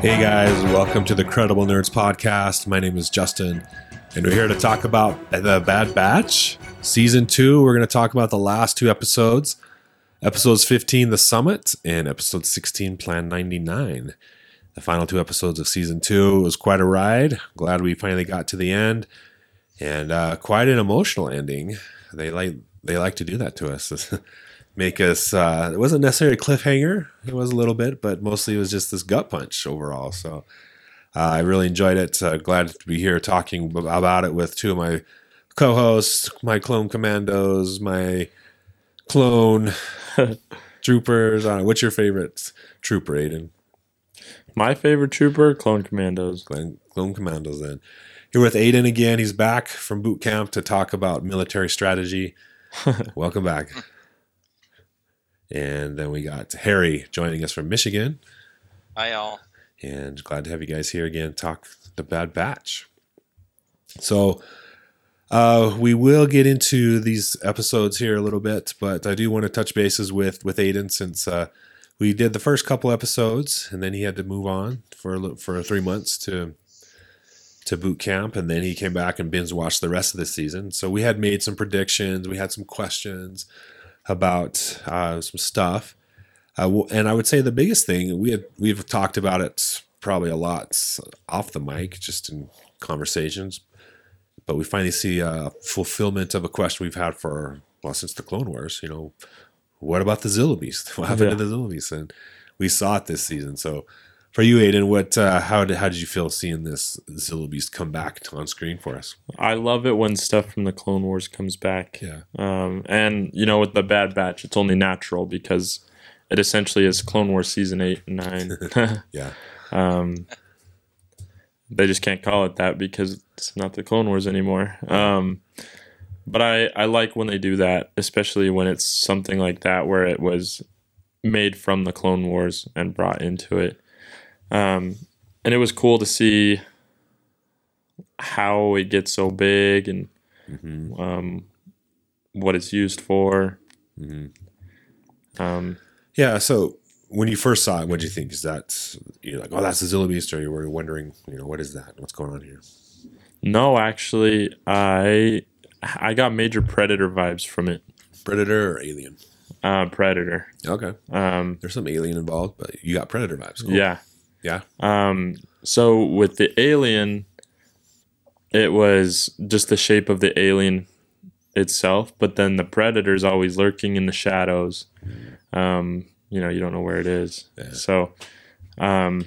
Hey guys, welcome to the Credible Nerds podcast. My name is Justin, and we're here to talk about the Bad Batch season two. We're going to talk about the last two episodes episodes 15, The Summit, and episode 16, Plan 99. The final two episodes of season two it was quite a ride. Glad we finally got to the end, and uh, quite an emotional ending. They like they like to do that to us. make us uh it wasn't necessarily a cliffhanger. It was a little bit but mostly it was just this gut punch overall. So uh, i really enjoyed it. Uh, glad to be here talking about it with two of my co-hosts my clone commandos my clone troopers. Uh, what's your favorite trooper aiden? My favorite trooper, Clone Commandos. clone, clone commandos then. Here with aiden again. He's back from boot camp to talk about military strategy. Welcome back and then we got harry joining us from michigan. Hi, all. and glad to have you guys here again talk the bad batch. So uh, we will get into these episodes here a little bit but i do want to touch bases with with aiden since uh, we did the first couple episodes and then he had to move on for for three months to to boot camp. And then he came back and binge watched the rest of the season. So we had made some predictions. We had some questions about uh, some stuff uh, and I would say the biggest thing we had we've talked about it probably a lot off the mic, just in conversations. But we finally see a fulfillment of a question we've had for well since the Clone Wars. You know, what about the Zillo Beast? What happened to the Zillo Beast? And we saw it this season. So for you, Aiden, what uh, how did how did you feel seeing this Zillo Beast come back on screen for us? I love it when stuff from the Clone Wars comes back. Yeah, Um, and, you know, with the Bad Batch, it's only natural because it essentially is Clone Wars Season 8 and 9. yeah, um, they just can't call it that because it's not the Clone Wars anymore. Um, but I, I like when they do that, especially when it's something like that where it was made from the Clone Wars and brought into it. Um, and it was cool to see how it gets so big and hmm um, what it's used for. hmm Um, yeah. So when you first saw it, what did you think? Is that you're like, oh, that's the Zilla Beast, or you were wondering, you know, what is that? What's going on here? no, actually, I I got major Predator vibes from it. Predator or Alien? Uh, Predator. Okay. Um, There's some Alien involved, but you got Predator vibes. Cool. Yeah. Yeah. Um, so with the alien, it was just the shape of the alien itself, but then the predator's always lurking in the shadows. Um, you know, you don't know where it is. Yeah. So, um,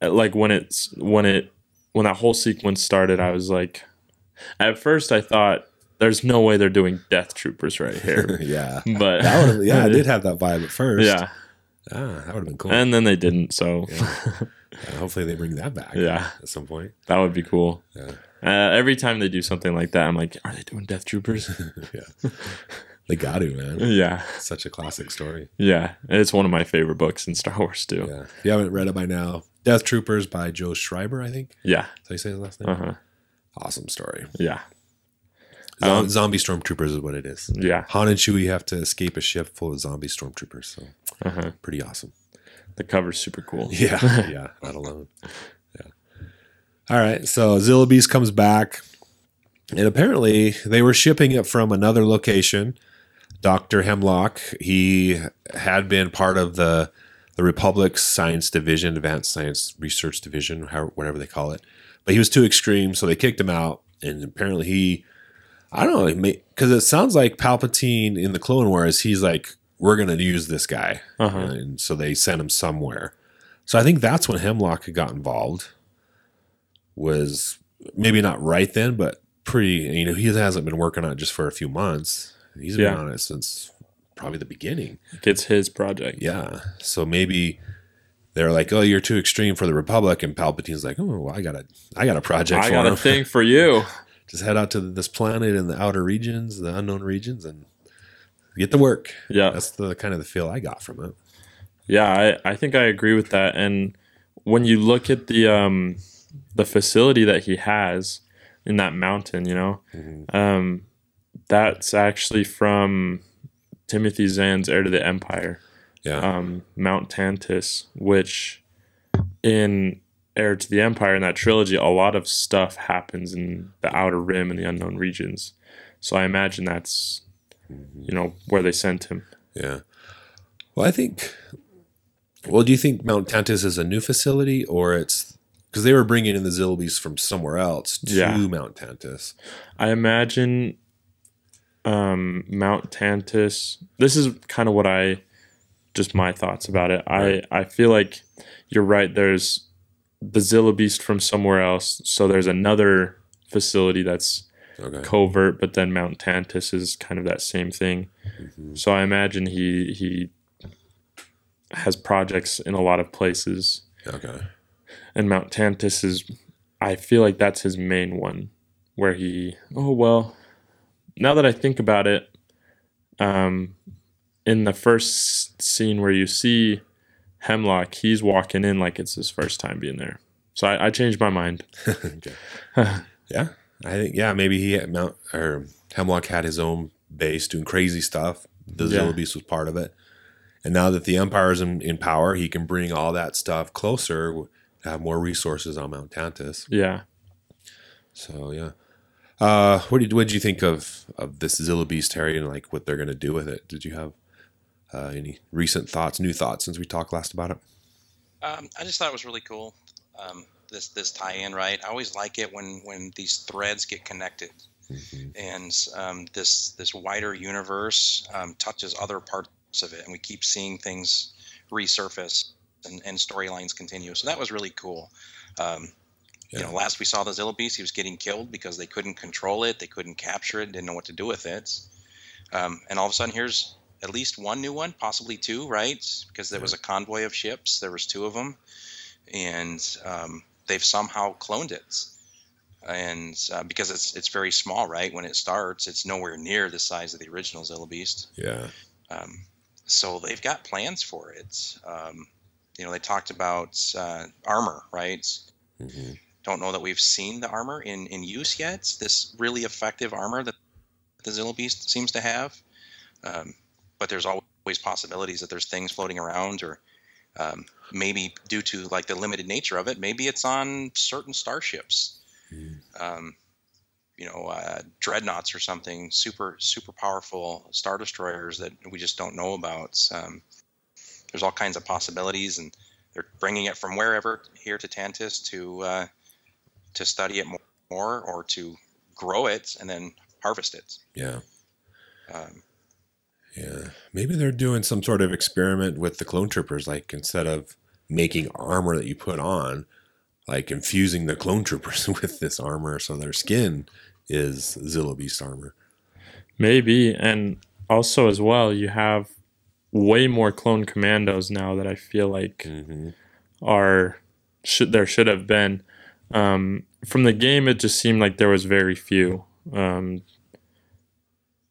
like when it's when it when that whole sequence started, I was like, at first I thought, "There's no way they're doing Death Troopers right here," yeah. but That yeah, I did have that vibe at first. yeah, Ah, that would have been cool. and then they didn't. So Yeah. Hopefully they bring that back. Yeah. At some point. that would be cool. Yeah. Uh, every time they do something like that, I'm like, are they doing Death Troopers? yeah. They got to, man. yeah, Such a classic story. yeah. It's one of my favorite books in Star Wars too. Yeah. If you haven't read it by now, Death Troopers by Joe Schreiber, I think. Yeah, Did you say his last name? uh huh. Awesome story. Yeah, Um, zombie stormtroopers is what it is. yeah. Han and Chewie have to escape a ship full of zombie stormtroopers. So Uh huh. pretty awesome. The cover's super cool. Yeah, yeah, not alone. Yeah. All right, so Zillo Beast comes back, and apparently they were shipping it from another location. Doctor Hemlock, he had been part of the the Republic's Science Division, Advanced Science Research Division, how, whatever they call it, but he was too extreme, so they kicked him out. And apparently he, I don't know, because it sounds like Palpatine in the Clone Wars, he's like, we're gonna use this guy Uh-huh. and so they sent him somewhere. So I think that's when Hemlock got involved. Was maybe not right then, but pretty. You know, he hasn't been working on it just for a few months. He's been Yeah. on it since probably the beginning. It's his project. Yeah. So maybe they're like, "Oh, you're too extreme for the Republic," and Palpatine's like, "Oh, well, I got a, I got a project I got him. a thing for you. Just head out to this planet in the outer regions, the unknown regions, and get to work." Yeah, That's the kind of the feel I got from it. yeah. I, I think I agree with that. And when you look at the um the facility that he has in that mountain, you know, Mhm. um, that's actually from Timothy Zahn's Heir to the Empire. Yeah. um, Mount Tantiss, which in Heir to the Empire in that trilogy, a lot of stuff happens in the Outer Rim and the unknown regions. So I imagine that's you know where they sent him. Yeah. Well, I think. Well, do you think Mount Tantiss is a new facility, or it's because they were bringing in the Zilbees from somewhere else to Yeah. Mount Tantiss? I imagine um, Mount Tantiss. This is kind of what I just my thoughts about it. Right. I I feel like you're right. There's the Zillo Beast from somewhere else, so there's another facility that's Okay. covert, but then Mount Tantiss is kind of that same thing. Mhm. So I imagine he he has projects in a lot of places, Okay. and Mount Tantiss is. I feel like that's his main one, where he. Oh well, now that I think about it, um, in the first scene where you see Hemlock, he's walking in like it's his first time being there. So I, I changed my mind. okay. Yeah, I think yeah maybe he had Mount or Hemlock had his own base doing crazy stuff. The Yeah. Zillo Beast was part of it, and now that the Empire's in, in power, he can bring all that stuff closer, have more resources on Mount Tantiss. Yeah. So yeah. Uh, what did what did you think of of this Zillo Beast Harry and like what they're gonna do with it? Did you have uh, any recent thoughts, new thoughts since we talked last about it? Um, I just thought it was really cool. Um, this this tie-in, right? I always like it when when these threads get connected, Mhm. and um, this this wider universe um, touches other parts of it, and we keep seeing things resurface and, and storylines continue. So that was really cool. Um, Yeah. You know, last we saw the Zillo Beast, he was getting killed because they couldn't control it, they couldn't capture it, didn't know what to do with it. Um, and all of a sudden, here's at least one new one, possibly two, right? Because there was a convoy of ships. There was two of them, and um, they've somehow cloned it. And uh, because it's it's very small, right? When it starts, it's nowhere near the size of the original Zillo Beast. Yeah. Um, so they've got plans for it. Um, you know, they talked about uh, armor, right? hmm Don't know that we've seen the armor in, in use yet. This really effective armor that the Zillo Beast seems to have. Um, but there's always possibilities that there's things floating around, or um, maybe due to like the limited nature of it, maybe it's on certain starships. Mhm. Um, you know, uh, dreadnoughts or something super super powerful star destroyers that we just don't know about. Um, there's all kinds of possibilities, and they're bringing it from wherever here to Tantiss to uh, to study it more, more or to grow it and then harvest it. Yeah. Um, Yeah. Maybe they're doing some sort of experiment with the clone troopers, like instead of making armor that you put on, like infusing the clone troopers with this armor so their skin is Zillo Beast armor. Maybe, and also as well, you have way more clone commandos now that I feel like Mm-hmm. are should there should have been. Um, from the game, it just seemed like there was very few, um,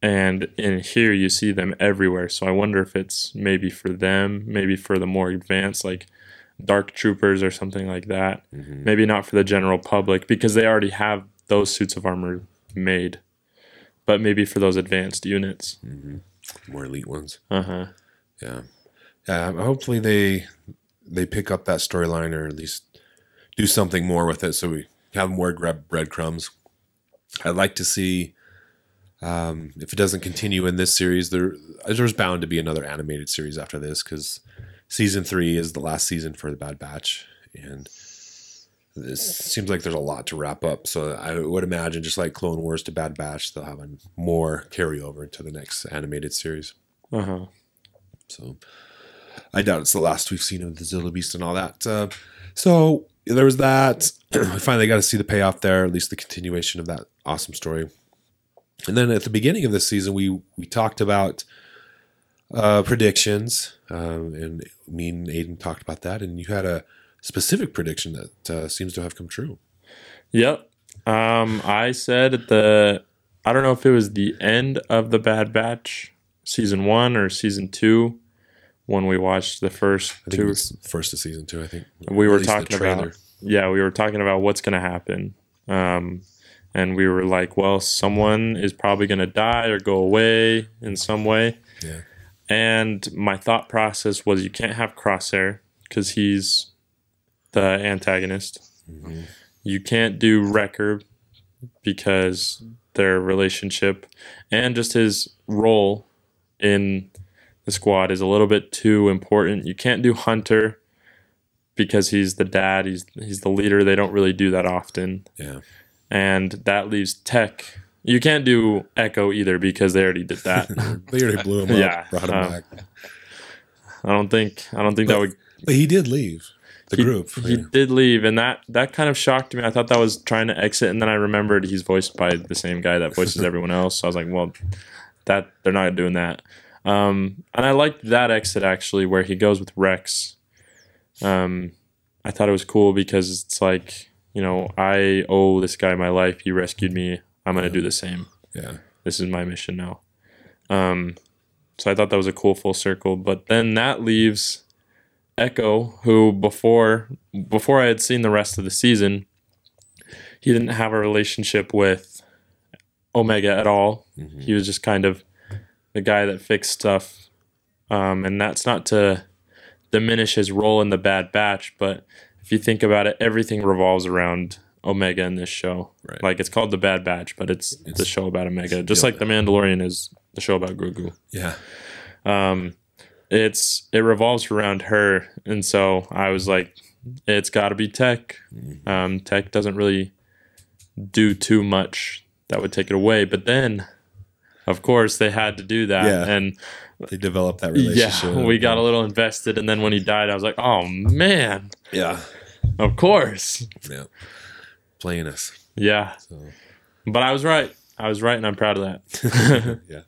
and in here you see them everywhere. So I wonder if it's maybe for them, maybe for the more advanced, like dark troopers or something like that. Mm-hmm. Maybe not for the general public because they already have those suits of armor made, but maybe for those advanced units. Mm-hmm. More elite ones. Uh huh. Yeah. Yeah. Hopefully they they pick up that storyline or at least do something more with it so we have more grab breadcrumbs. I'd like to see um, if it doesn't continue in this series, there there's bound to be another animated series after this because season three is the last season for the Bad Batch, and this seems like there's a lot to wrap up. So I would imagine, just like Clone Wars to Bad Batch, they'll have a more carryover into the next animated series. Uh huh. So I doubt it's the last we've seen of the Zillo Beast and all that. Uh, so there was that. I finally got to see the payoff there, at least the continuation of that awesome story. And then at the beginning of this season, we we talked about uh, predictions, um, and me and Aiden talked about that, and you had a specific prediction that uh, seems to have come true. Yep. Um, I said at the, I don't know if it was the end of the Bad Batch, season one or season two, when we watched the first I think two. first of season two. I think We were At the talking about, yeah, we were talking about what's going to happen. Um, and we were like, well, someone is probably going to die or go away in some way. Yeah. And my thought process was you can't have Crosshair because he's the antagonist. Mm-hmm. You can't do Wrecker because their relationship and just his role in the squad is a little bit too important. You can't do Hunter because he's the dad, he's he's the leader. They don't really do that often. Yeah. And that leaves Tech. You can't do Echo either because they already did that. They already blew him up, Yeah, brought him uh, back. I don't think I don't think that would But he did leave the he, group. He did leave, and that that kind of shocked me. I thought that was trying to exit, and then I remembered he's voiced by the same guy that voices everyone else. So I was like, well, that they're not doing that. Um, and I liked that exit actually, where he goes with Rex. Um, I thought it was cool because it's like you know I owe this guy my life. He rescued me. I'm gonna do the same. yeah. This is my mission now. Um, so I thought that was a cool full circle. But then that leaves Echo, who before before I had seen the rest of the season, he didn't have a relationship with Omega at all. He was just kind of the guy that fixed stuff. Um, and that's not to diminish his role in the Bad Batch, but if you think about it, everything revolves around Omega in this show. Right. Like it's called the Bad Batch, but it's, It's- the show about Omega, just like the Mandalorian is the show about Grogu Yeah. um, it's it revolves around her, and so I was like, it's got to be Tech. Um, tech doesn't really do too much that would take it away, but then, of course, they had to do that, Yeah. and They developed that relationship. yeah, we got a little invested, and then when he died, I was like, oh man, Yeah. of course, Yeah. Playing us. yeah, So but I was right. I was right, and I'm proud of that. yeah.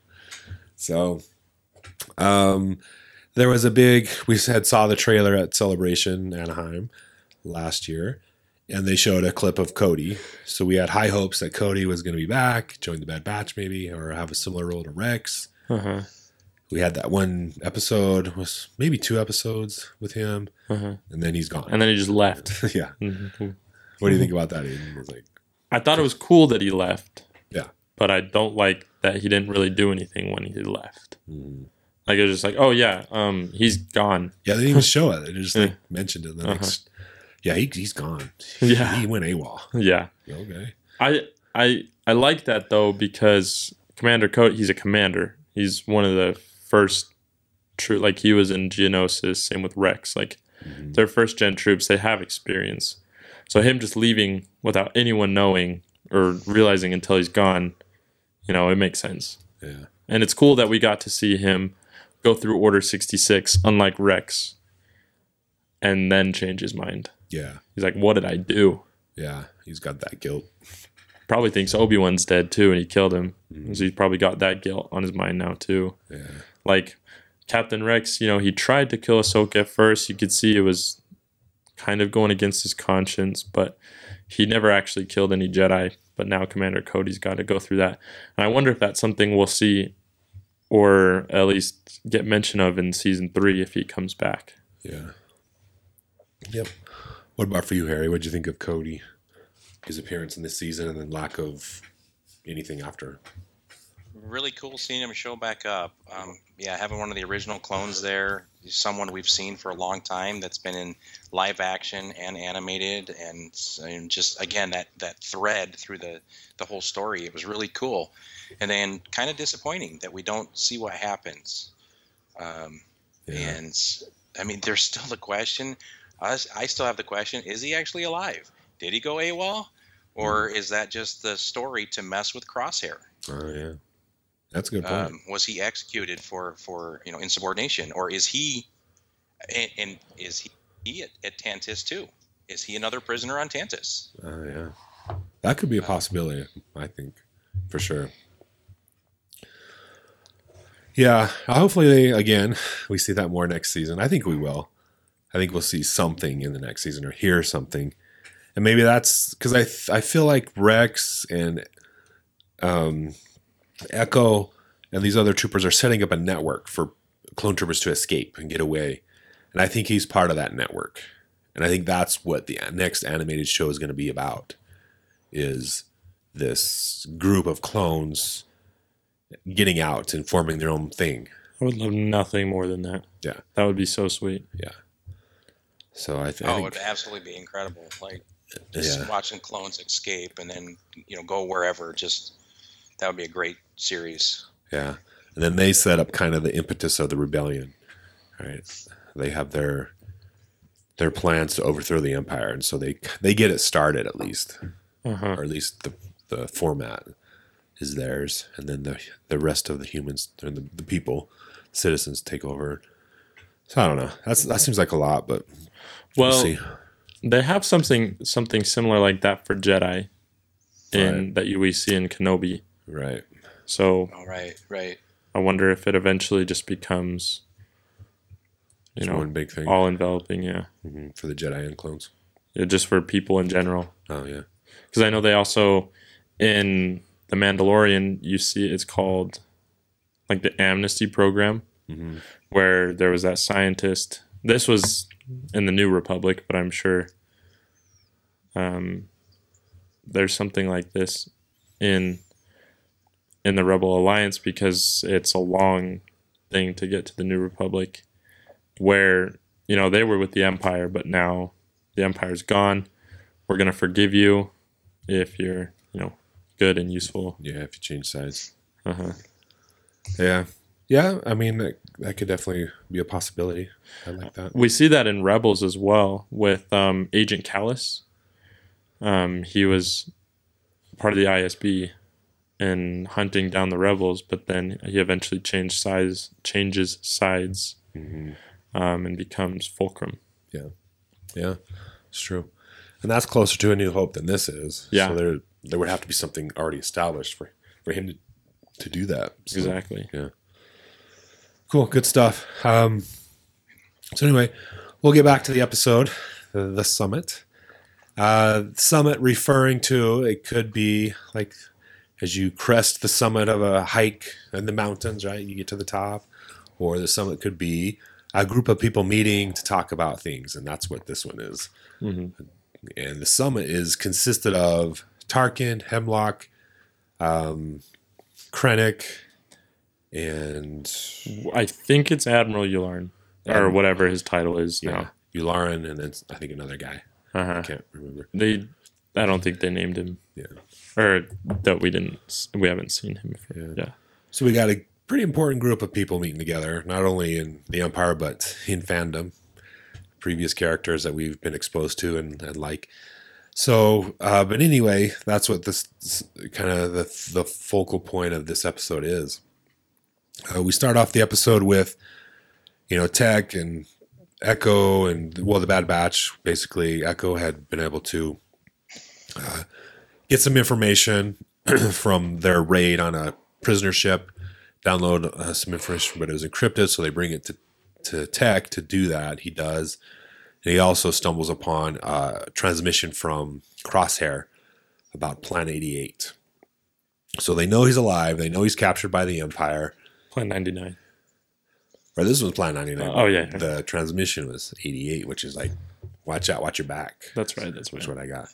So, um, there was a big. We had saw the trailer at Celebration Anaheim last year, and they showed a clip of Cody. So we had high hopes that Cody was going to be back, join the Bad Batch, maybe, or have a similar role to Rex. uh-huh. We had that one episode, was maybe two episodes with him, Uh-huh. and then he's gone. And then he just left. yeah. Mhm. What do you think about that? Aiden? Was like, I thought it was cool that he left. Yeah. But I don't like that he didn't really do anything when he left. mm. Like it was just like, oh yeah, um, he's gone. yeah, they didn't even show it. They just like mentioned it. in The Uh-huh. next, yeah, he, he's gone. Yeah. he went AWOL. Yeah. Okay. I I I like that though because Commander Cody, he's a commander. He's one of the first true like he was in Geonosis, same with Rex. Like Mhm. they're first gen troops, they have experience. So him just leaving without anyone knowing or realizing until he's gone, you know, it makes sense. Yeah. And it's cool that we got to see him go through Order 66, unlike Rex, and then change his mind. Yeah. He's like, What did I do? Yeah. He's got that guilt. Probably thinks Obi Wan's dead too, and he killed him. Mm-hmm. So he's probably got that guilt on his mind now too. Yeah. Like Captain Rex, you know, he tried to kill Ahsoka at first. You could see it was kind of going against his conscience, but he never actually killed any Jedi. But now Commander Cody's got to go through that. And I wonder if that's something we'll see or at least get mention of in season three if he comes back. Yeah. Yep. What about for you, Harry? What'd you think of Cody? His appearance in this season and then lack of anything after. Really cool seeing him show back up. Um, yeah, having one of the original clones there, someone we've seen for a long time that's been in live action and animated, and, and just again that that thread through the the whole story. It was really cool, and then kind of disappointing that we don't see what happens. Um, Yeah. And I mean, there's still the question. I, I still have the question: Is he actually alive? Did he go AWOL, or is that just the story to mess with Crosshair? Oh yeah. That's a good point. Um, was he executed for for you know insubordination, or is he and, and is he, he at, at Tantiss too? Is he another prisoner on Tantiss? Oh yeah. That could be a possibility, I think, for sure. Yeah, hopefully they again we see that more next season. I think we will. I think we'll see something in the next season or hear something, and maybe that's because I I feel like Rex and um, Echo and these other troopers are setting up a network for clone troopers to escape and get away, and I think he's part of that network, and I think that's what the next animated show is going to be about, is this group of clones getting out and forming their own thing. I would love nothing more than that. Yeah. That would be so sweet. So I, th- Oh, I it would absolutely be incredible. Like just yeah, watching clones escape and then you know go wherever. Just that would be a great series. yeah. And then they set up kind of the impetus of the rebellion. Right? They have their their plans to overthrow the empire, and so they they get it started at least, Uh-huh. or at least the the format is theirs, and then the the rest of the humans and the, the people, citizens take over. So I don't know. That's that seems like a lot, but we'll, Well, see. they have something something similar like that for Jedi, in Right. that you we see in Kenobi. Right. So All right, right. I wonder if it eventually just becomes, you It's know, one big thing all enveloping. Yeah, Mhm, for the Jedi and clones. Yeah, just for people in general. Oh yeah. Because I know they also in the Mandalorian you see it's called like the amnesty program hmm where there was that scientist. This was in the New Republic, but I'm sure um, there's something like this in in the Rebel Alliance because it's a long thing to get to the New Republic, where you know they were with the Empire, but now the Empire's gone. We're gonna forgive you if you're you know good and useful. Yeah, if you change sides. Uh-huh. Yeah. Yeah, I mean that, that could definitely be a possibility. I like that. We see that in Rebels as well with um, Agent Kallus. Um, he was part of the ISB and hunting down the rebels, but then he eventually changed sides, changes sides, hmm um, and becomes Fulcrum. Yeah, yeah, it's true, and that's closer to A New Hope than this is. Yeah. so there there would have to be something already established for for him to, to do that. So, Exactly. Cool, good stuff. Um, so anyway, we'll get back to the episode, the, summit. Uh, summit referring to it could be like as you crest the summit of a hike in the mountains, right? You get to the top, or the summit could be a group of people meeting to talk about things, and that's what this one is. hmm And the summit is consisted of Tarkin, Hemlock, um, Krennic, and I think it's Admiral Yularen, or whatever his title is yeah, now. Yularen, and then I think another guy. I Uh-huh. can't remember. They, I don't think they named him. Yeah. Or that we didn't, we haven't seen him. For, Yeah. yeah. So we got a pretty important group of people meeting together, not only in the Empire but in fandom. Previous characters that we've been exposed to and, and like. So, uh, but anyway, that's what this, kind of the the focal point of this episode is. Uh, we start off the episode with, you know, Tech and Echo and well, the Bad Batch. Basically, Echo had been able to uh, get some information from their raid on a prisoner ship download uh, some information, but it was encrypted, so they bring it to, to Tech to do that. He does. And he also stumbles upon a transmission from Crosshair about Plan 88. So they know he's alive. They know he's captured by the Empire. Plan 99. Or this was Plan 99. Oh, yeah. The transmission was 88, which is like, watch out, watch your back. That's right. That's Which right. what I got.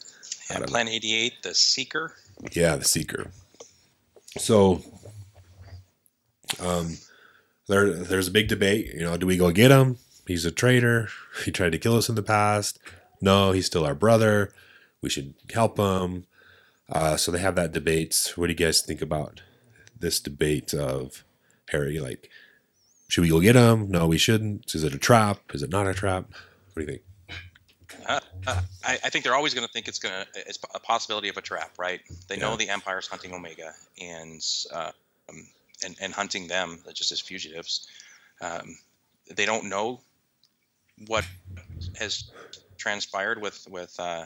Yeah, Plan 88, the Seeker. Yeah, the Seeker. So, um, there there's a big debate. You know, do we go get him? He's a traitor. He tried to kill us in the past. No, he's still our brother. We should help him. Uh, so they have that debate. What do you guys think about this debate of Harry? Like, should we go get him? No, we shouldn't. Is it a trap? Is it not a trap? What do you think? Uh, uh, I, I think they're always going to think it's going to it's a possibility of a trap, right? They know Yeah. the Empire's hunting Omega and uh, um, and and hunting them just as fugitives. Um, they don't know what has transpired with with uh,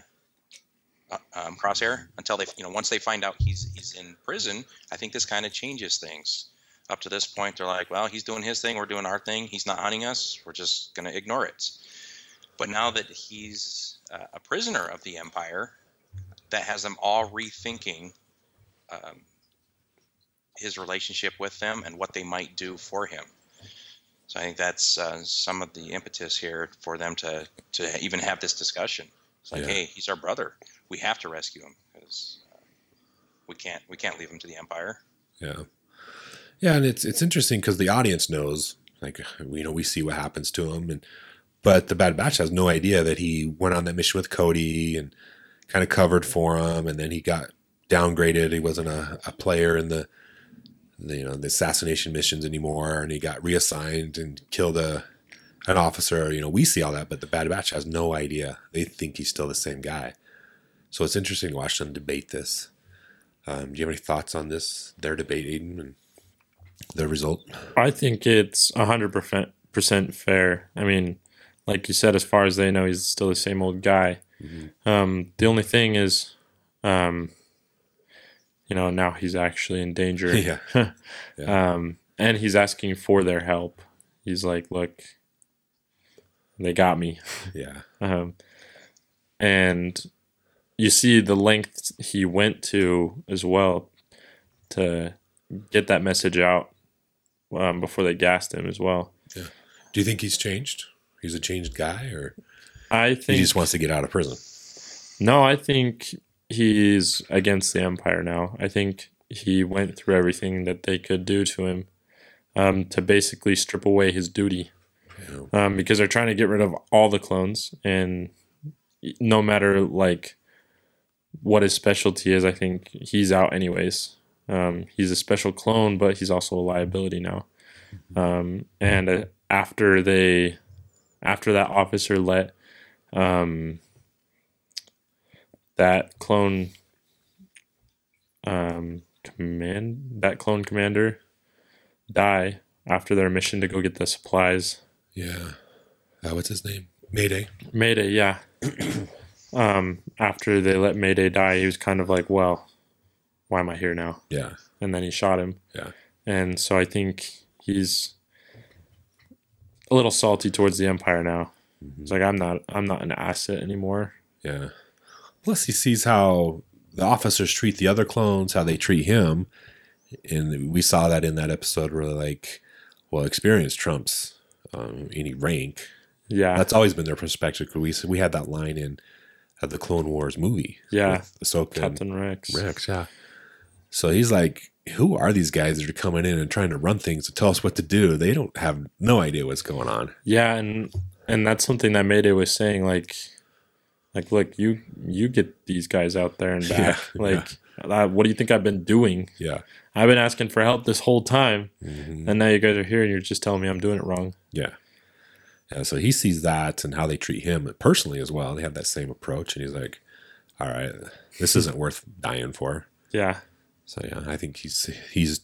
uh, um, Crosshair until they you know once they find out he's he's in prison. I think this kind of changes things. Up to this point, they're like, well, he's doing his thing, we're doing our thing. He's not hunting us. We're just going to ignore it. But now that he's uh, a prisoner of the Empire, that has them all rethinking um, his relationship with them and what they might do for him. So I think that's uh, some of the impetus here for them to to even have this discussion. It's like, Yeah. hey, he's our brother. We have to rescue him because uh, we can't we can't leave him to the Empire. Yeah, yeah, and it's it's interesting because the audience knows, like you know, we see what happens to him, and But the Bad Batch has no idea that he went on that mission with Cody and kind of covered for him, and then he got downgraded. He wasn't a, a player in the, the you know the assassination missions anymore, and he got reassigned and killed a an officer. You know, we see all that, but the Bad Batch has no idea. They think he's still the same guy. So it's interesting to watch them debate this. Um, do you have any thoughts on this? Their debate, Aiden, and the result? I think it's hundred percent fair. I mean, like you said, as far as they know, he's still the same old guy. Mhm. Um, the only thing is, um, you know, now he's actually in danger. Yeah. Yeah. Um, and he's asking for their help. He's like, "Look, they got me." Yeah. Um, and you see the lengths he went to as well to get that message out um, before they gassed him as well. Yeah. Do you think he's changed? He's a changed guy, or I think he just wants to get out of prison? no, I think he's against the Empire now. I think he went through everything that they could do to him um, to basically strip away his duty. Know? um, because they're trying to get rid of all the clones and no matter like what his specialty is i think he's out anyways um, he's a special clone but he's also a liability now um, and uh, after they after that officer let um, that clone um, command that clone commander die after their mission to go get the supplies Yeah. Uh, what's his name? Mayday. Mayday, yeah. um, after they let Mayday die, he was kind of like, "Well, why am I here now?" Yeah. And then he shot him. Yeah. And so I think he's a little salty towards the Empire now. He's like, "I'm not, I'm not an asset anymore." Yeah. Plus, he sees how the officers treat the other clones, how they treat him, and we saw that in that episode where like, well, experience trumps um, any rank. Yeah, That's always been their perspective. We we had that line in uh, the Clone Wars movie. Yeah. with Ahsoka Captain Rex. Rex. Yeah. So he's like, who are these guys that are coming in and trying to run things to tell us what to do? They don't have no idea what's going on. Yeah, and and that's something that Mayday was saying. Like, like, look, you you get these guys out there and back. Yeah, like, uh, what do you think I've been doing? Yeah. I've been asking for help this whole time. Mhm. And now you guys are here and you're just telling me I'm doing it wrong. Yeah. Yeah. So he sees that and how they treat him personally as well. They have that same approach. And he's like, all right, this isn't worth dying for. Yeah. So yeah, I think he's he's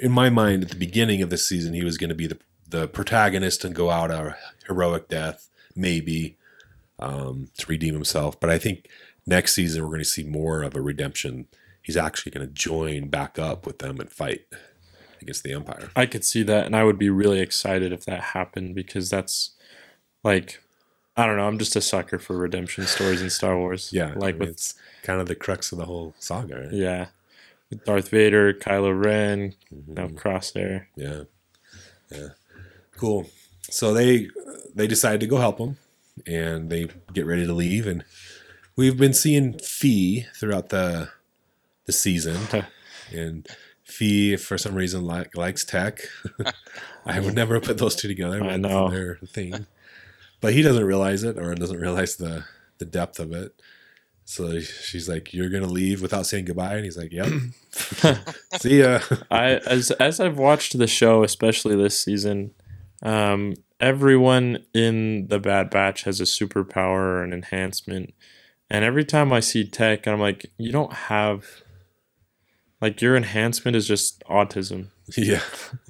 in my mind at the beginning of the season he was going to be the the protagonist and go out a heroic death maybe um, to redeem himself. But I think next season we're going to see more of a redemption. He's actually going to join back up with them and fight against the Empire. I could see that and I would be really excited if that happened because that's like I don't know, I'm just a sucker for redemption stories in Star Wars. Yeah, Like I mean, with it's kind of the crux of the whole saga. Right? yeah. With Darth Vader, Kylo Ren, Mhm. now Crosshair. Yeah, yeah, cool. So they they decide to go help him, and they get ready to leave. And we've been seeing Phee throughout the the season, and Phee for some reason like likes tech. I would never put those two together. I but know. they're thing, but he doesn't realize it or doesn't realize the the depth of it. So she's like, "You're gonna leave without saying goodbye," and he's like, "Yep, see ya." I as as I've watched the show, especially this season, um, everyone in the Bad Batch has a superpower or an enhancement, and every time I see Tech, I'm like, you don't have. Like your enhancement is just autism. yeah,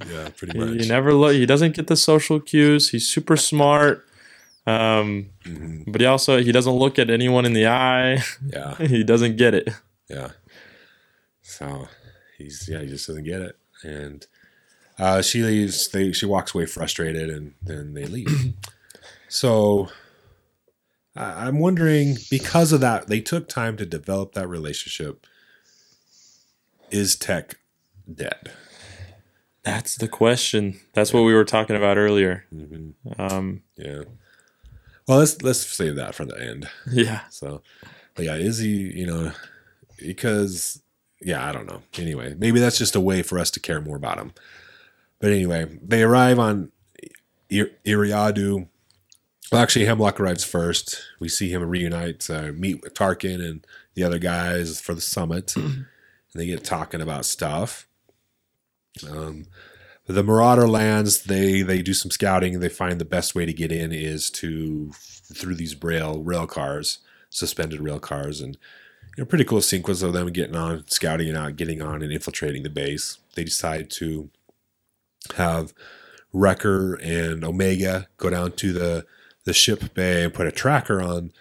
yeah, pretty much. he never look. He doesn't get the social cues. He's super smart, um, Mhm. but he also he doesn't look at anyone in the eye. Yeah, he doesn't get it. yeah. So he's yeah, he just doesn't get it, and uh, she leaves. They she walks away frustrated, and then they leave. so I- I'm wondering because of that, they took time to develop that relationship. Is Tech dead? That's the question. That's what we were talking about earlier. hmm Um, Yeah. Well, let's let's save that for the end. yeah. So, but yeah, is he, you know, because, yeah, I don't know. Anyway, maybe that's just a way for us to care more about him. But anyway, they arrive on Ir- Eriadu. Well, actually, Hemlock arrives first. We see him reunite, uh, meet with Tarkin and the other guys for the summit, and they get talking about stuff. Um, the Marauder lands. They they do some scouting. They find the best way to get in is to through these rail rail cars, suspended rail cars, and you know pretty cool sequence of them getting on, scouting it out, getting on, and infiltrating the base. They decide to have Wrecker and Omega go down to the the ship bay and put a tracker on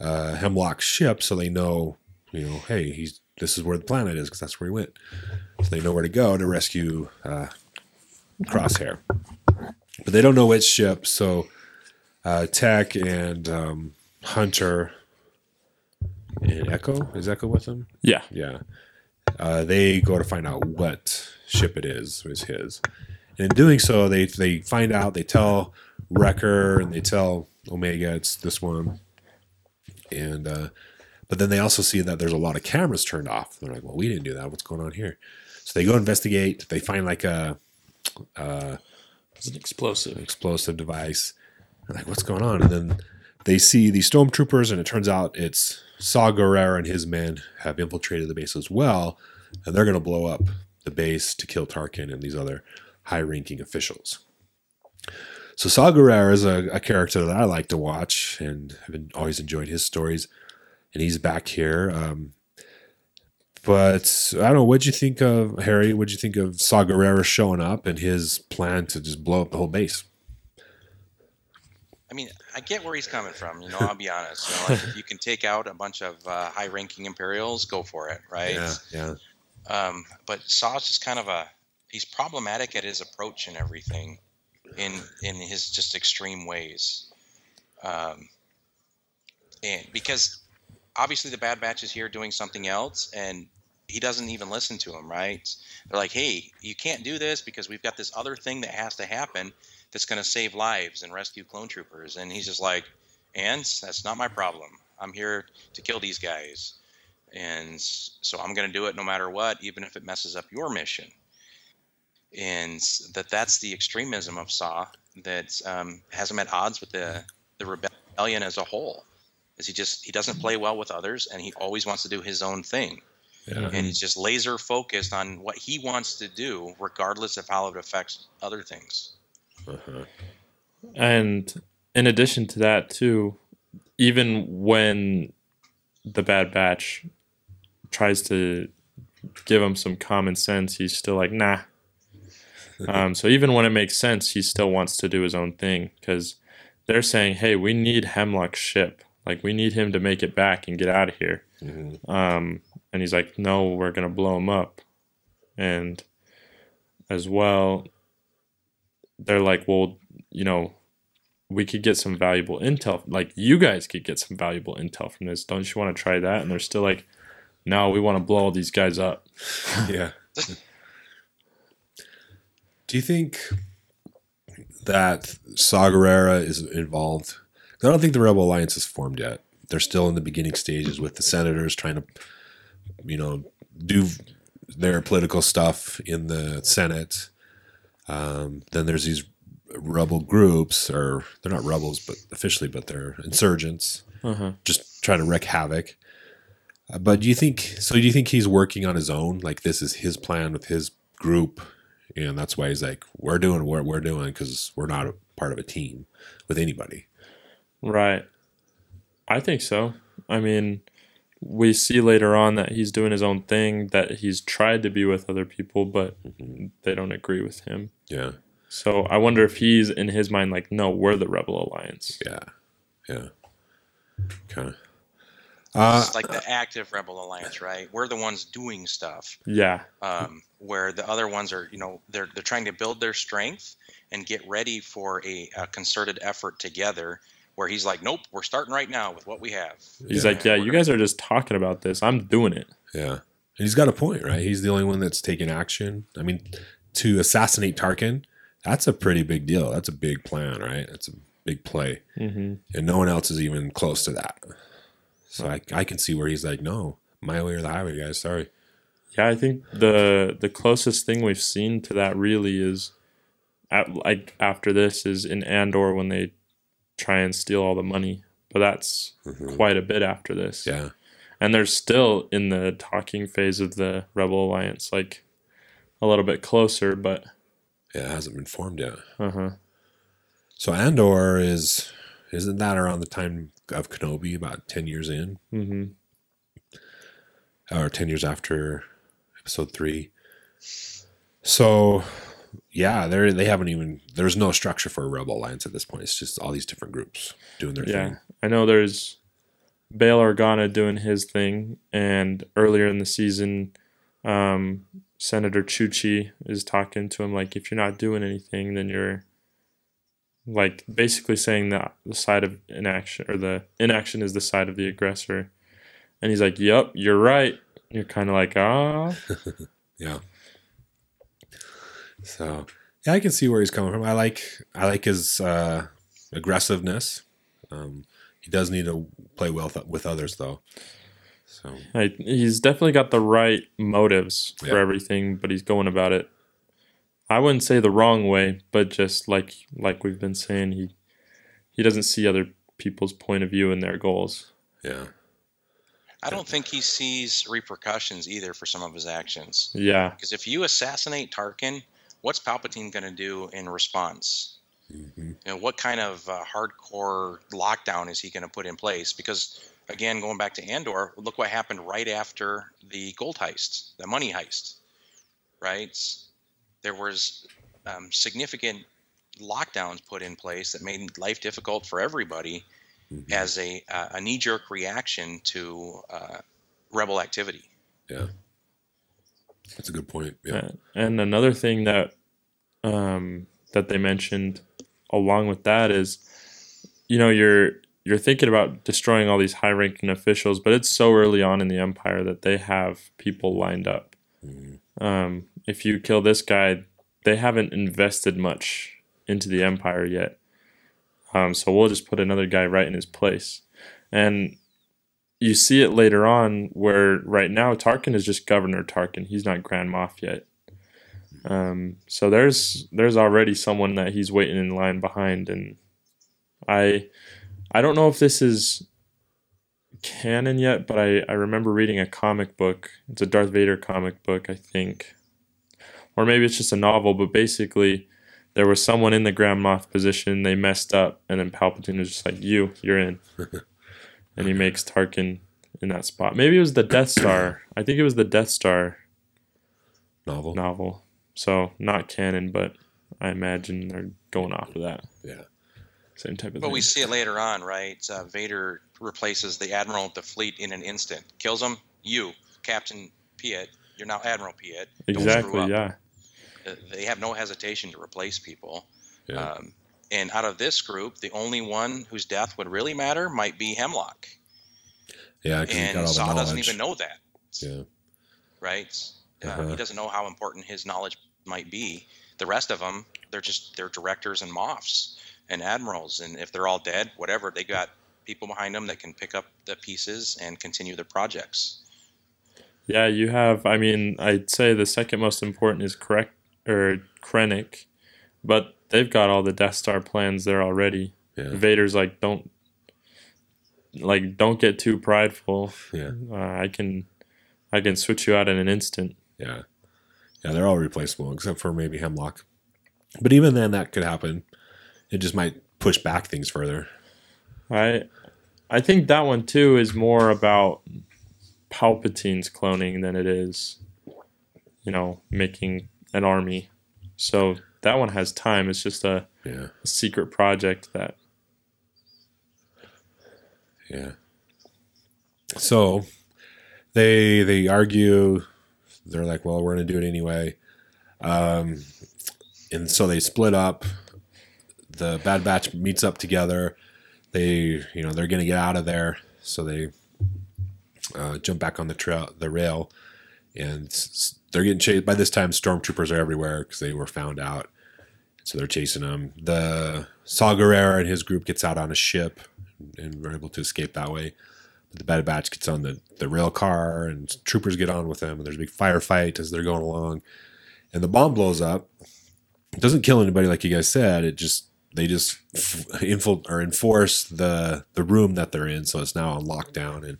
uh, Hemlock's ship so they know, you know, hey, he's this is where the planet is because that's where he went. So they know where to go to rescue uh, Crosshair, but they don't know which ship. So uh, Tech and um, Hunter and Echo is Echo with them. Yeah. Yeah. Uh, they go to find out what ship it is, is his. And in doing so, they they find out, they tell Wrecker and they tell Omega it's this one. And uh, but then they also see that there's a lot of cameras turned off. They're like, well, we didn't do that. What's going on here? So they go investigate. They find like a uh, It's an explosive. explosive device. Like, what's going on? And then they see these stormtroopers, and it turns out it's Saw Gerrera and his men have infiltrated the base as well, and they're going to blow up the base to kill Tarkin and these other high-ranking officials. So Saw Gerrera is a, a character that I like to watch, and I've always enjoyed his stories. And he's back here. Um, but I don't know. What'd you think of Harry? What'd you think of Saw Gerrera showing up and his plan to just blow up the whole base? I mean, I get where he's coming from. You know, I'll be honest. You know, like if you can take out a bunch of uh, high-ranking Imperials, go for it, right? Yeah, yeah. Um, but Saw's just kind of a he's problematic at his approach and everything, in in his just extreme ways. Um, and because obviously the Bad Batch is here doing something else, and he doesn't even listen to him. Right? They're like, "Hey, you can't do this because we've got this other thing that has to happen that's going to save lives and rescue clone troopers," and he's just like, "And that's not my problem. I'm here to kill these guys." and so I'm going to do it no matter what, even if it messes up your mission. And that that's the extremism of Saw that um, has him at odds with the the rebellion as a whole. He just he doesn't play well with others, and he always wants to do his own thing, yeah. and he's just laser focused on what he wants to do, regardless of how it affects other things. Uh-huh. And in addition to that, too, even when the Bad Batch tries to give him some common sense, he's still like, nah. um, so even when it makes sense, he still wants to do his own thing because they're saying, hey, we need Hemlock's ship. Like, we need him to make it back and get out of here. Mhm. Um, and he's like, no, we're going to blow him up. And as well, they're like, well, you know, we could get some valuable intel. Like, you guys could get some valuable intel from this. Don't you want to try that? And they're still like, no, we want to blow all these guys up. yeah. Do you think that Saw Gerrera is involved? I don't think the Rebel Alliance is formed yet. They're still in the beginning stages with the senators trying to, you know, do their political stuff in the Senate. Um, then there's these rebel groups, or they're not rebels, but officially, but they're insurgents Uh-huh. just trying to wreak havoc. Uh, but do you think so? Do you think he's working on his own? Like this is his plan with his group, and that's why he's like, "We're doing what we're doing because we're not a part of a team with anybody." Right. I think so. I mean, we see later on that he's doing his own thing, that he's tried to be with other people, but they don't agree with him. Yeah, So I wonder if he's in his mind like, no, we're the Rebel Alliance. yeah, yeah. Kind of. Uh, it's like the active Rebel Alliance, right? We're the ones doing stuff. Yeah. um, where the other ones are, you know, they're they're trying to build their strength and get ready for a, a concerted effort together. Where he's like, nope, we're starting right now with what we have. He's Yeah. like, yeah, you guys are just talking about this. I'm doing it. yeah, and he's got a point, right? He's the only one that's taking action. I mean, to assassinate Tarkin, that's a pretty big deal. That's a big plan, right? That's a big play. hmm and no one else is even close to that. So I, I can see where he's like, no, my way or the highway, guys. Sorry. Yeah, I think the the closest thing we've seen to that really is, at, like after this is in Andor when they try and steal all the money. But that's Mhm. quite a bit after this. Yeah. And they're still in the talking phase of the Rebel Alliance, like a little bit closer, but Yeah, it hasn't been formed yet. uh huh. So Andor is isn't that around the time of Kenobi, about ten years in, hmm or ten years after Episode three. So, yeah, they they haven't even. There's no structure for a rebel alliance at this point. It's just all these different groups doing their Yeah, thing. I know there's Bail Organa doing his thing, and earlier in the season, um, Senator Chuchi is talking to him like, if you're not doing anything, then you're like basically saying that the side of inaction or the inaction is the side of the aggressor, and he's like, "Yep, you're right." You're kind of like, ah, Yeah. So yeah, I can see where he's coming from. I like I like his uh, aggressiveness. Um, he does need to play well th- with others though. So I, he's definitely got the right motives for Yeah. everything, but he's going about it. I wouldn't say the wrong way, but just like like we've been saying, he he doesn't see other people's point of view and their goals. yeah, I don't think he sees repercussions either for some of his actions. Yeah, Because if you assassinate Tarkin, what's Palpatine going to do in response? hmm You know, what kind of uh, hardcore lockdown is he going to put in place? Because again, going back to Andor, look what happened right after the gold heist, the money heist, right? There was um, significant lockdowns put in place that made life difficult for everybody Mm-hmm. as a uh, a knee jerk reaction to uh, rebel activity. yeah. That's a good point. Yeah, and another thing that um, that they mentioned along with that is, you know, you're you're thinking about destroying all these high-ranking officials, but it's so early on in the empire that they have people lined up. Mhm. Um, if you kill this guy, they haven't invested much into the empire yet. Um, so we'll just put another guy right in his place, and you see it later on where right now Tarkin is just Governor Tarkin. He's not Grand Moff yet. Um, so there's there's already someone that he's waiting in line behind, and I I don't know if this is canon yet, but I, I remember reading a comic book. It's a Darth Vader comic book, I think. Or maybe it's just a novel, but basically there was someone in the Grand Moff position, they messed up, and then Palpatine was just like, You, you're in. and he makes Tarkin in that spot. Maybe it was the Death Star. I think it was the Death Star novel. novel. So not canon, but I imagine they're going off of that. Yeah, Same type of thing. But thing. we see it later on, right? Uh, Vader replaces the admiral of the fleet in an instant, kills him. You, Captain Piet, you're now Admiral Piet. Don't screw exactly, up. yeah. Uh, They have no hesitation to replace people. yeah, Um, and out of this group, the only one whose death would really matter might be Hemlock. yeah. Because he's got And all Saw knowledge. doesn't even know that, Yeah, right? Uh, Uh-huh. he doesn't know how important his knowledge might be. The rest of them, they're just they're directors and moffs and admirals, and if they're all dead, whatever, they got people behind them that can pick up the pieces and continue their projects. Yeah, you have. I mean, I'd say the second most important is correct or Krennic, but they've got all the Death Star plans there already. yeah, Vader's like, don't, like, don't get too prideful. yeah, Uh, I can, I can switch you out in an instant. yeah. Yeah, they're all replaceable except for maybe Hemlock. But even then, that could happen. It just might push back things further. I, I think that one too is more about Palpatine's cloning than it is, you know, making an army. So that one has time. It's just a Yeah, a secret project that yeah. So they they argue. They're like, "Well, we're going to do it anyway," um, and so they split up. The Bad Batch meets up together. They, you know, they're going to get out of there, so they uh, jump back on the trail, the rail, and they're getting chased. By this time, stormtroopers are everywhere because they were found out. So they're chasing them. The Saw Gerrera and his group gets out on a ship and we're able to escape that way. But the Bad Batch gets on the, the rail car and troopers get on with them and there's a big firefight as they're going along. And the bomb blows up. It doesn't kill anybody like you guys said. It just they just infil- or enforce the the room that they're in, so it's now on lockdown and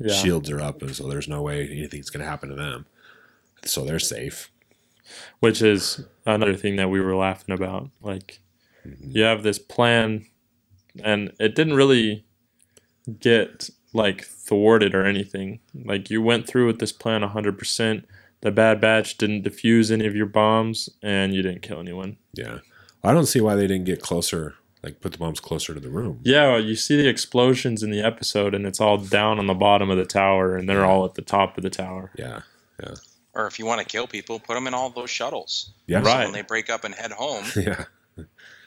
Yeah. shields are up, and so there's no way anything's going to happen to them. So they're safe. Which is another thing that we were laughing about. Like, mm-hmm. you have this plan, and it didn't really get like thwarted or anything. Like, you went through with this plan 100%. The Bad Batch didn't defuse any of your bombs, and you didn't kill anyone. Yeah, I don't see why they didn't get closer, like put the bombs closer to the room. Yeah, you see the explosions in the episode, and it's all down on the bottom of the tower, and they're all at the top of the tower. Yeah, yeah, Or if you want to kill people, put them in all those shuttles. yeah, So Right. when they break up and head home, yeah,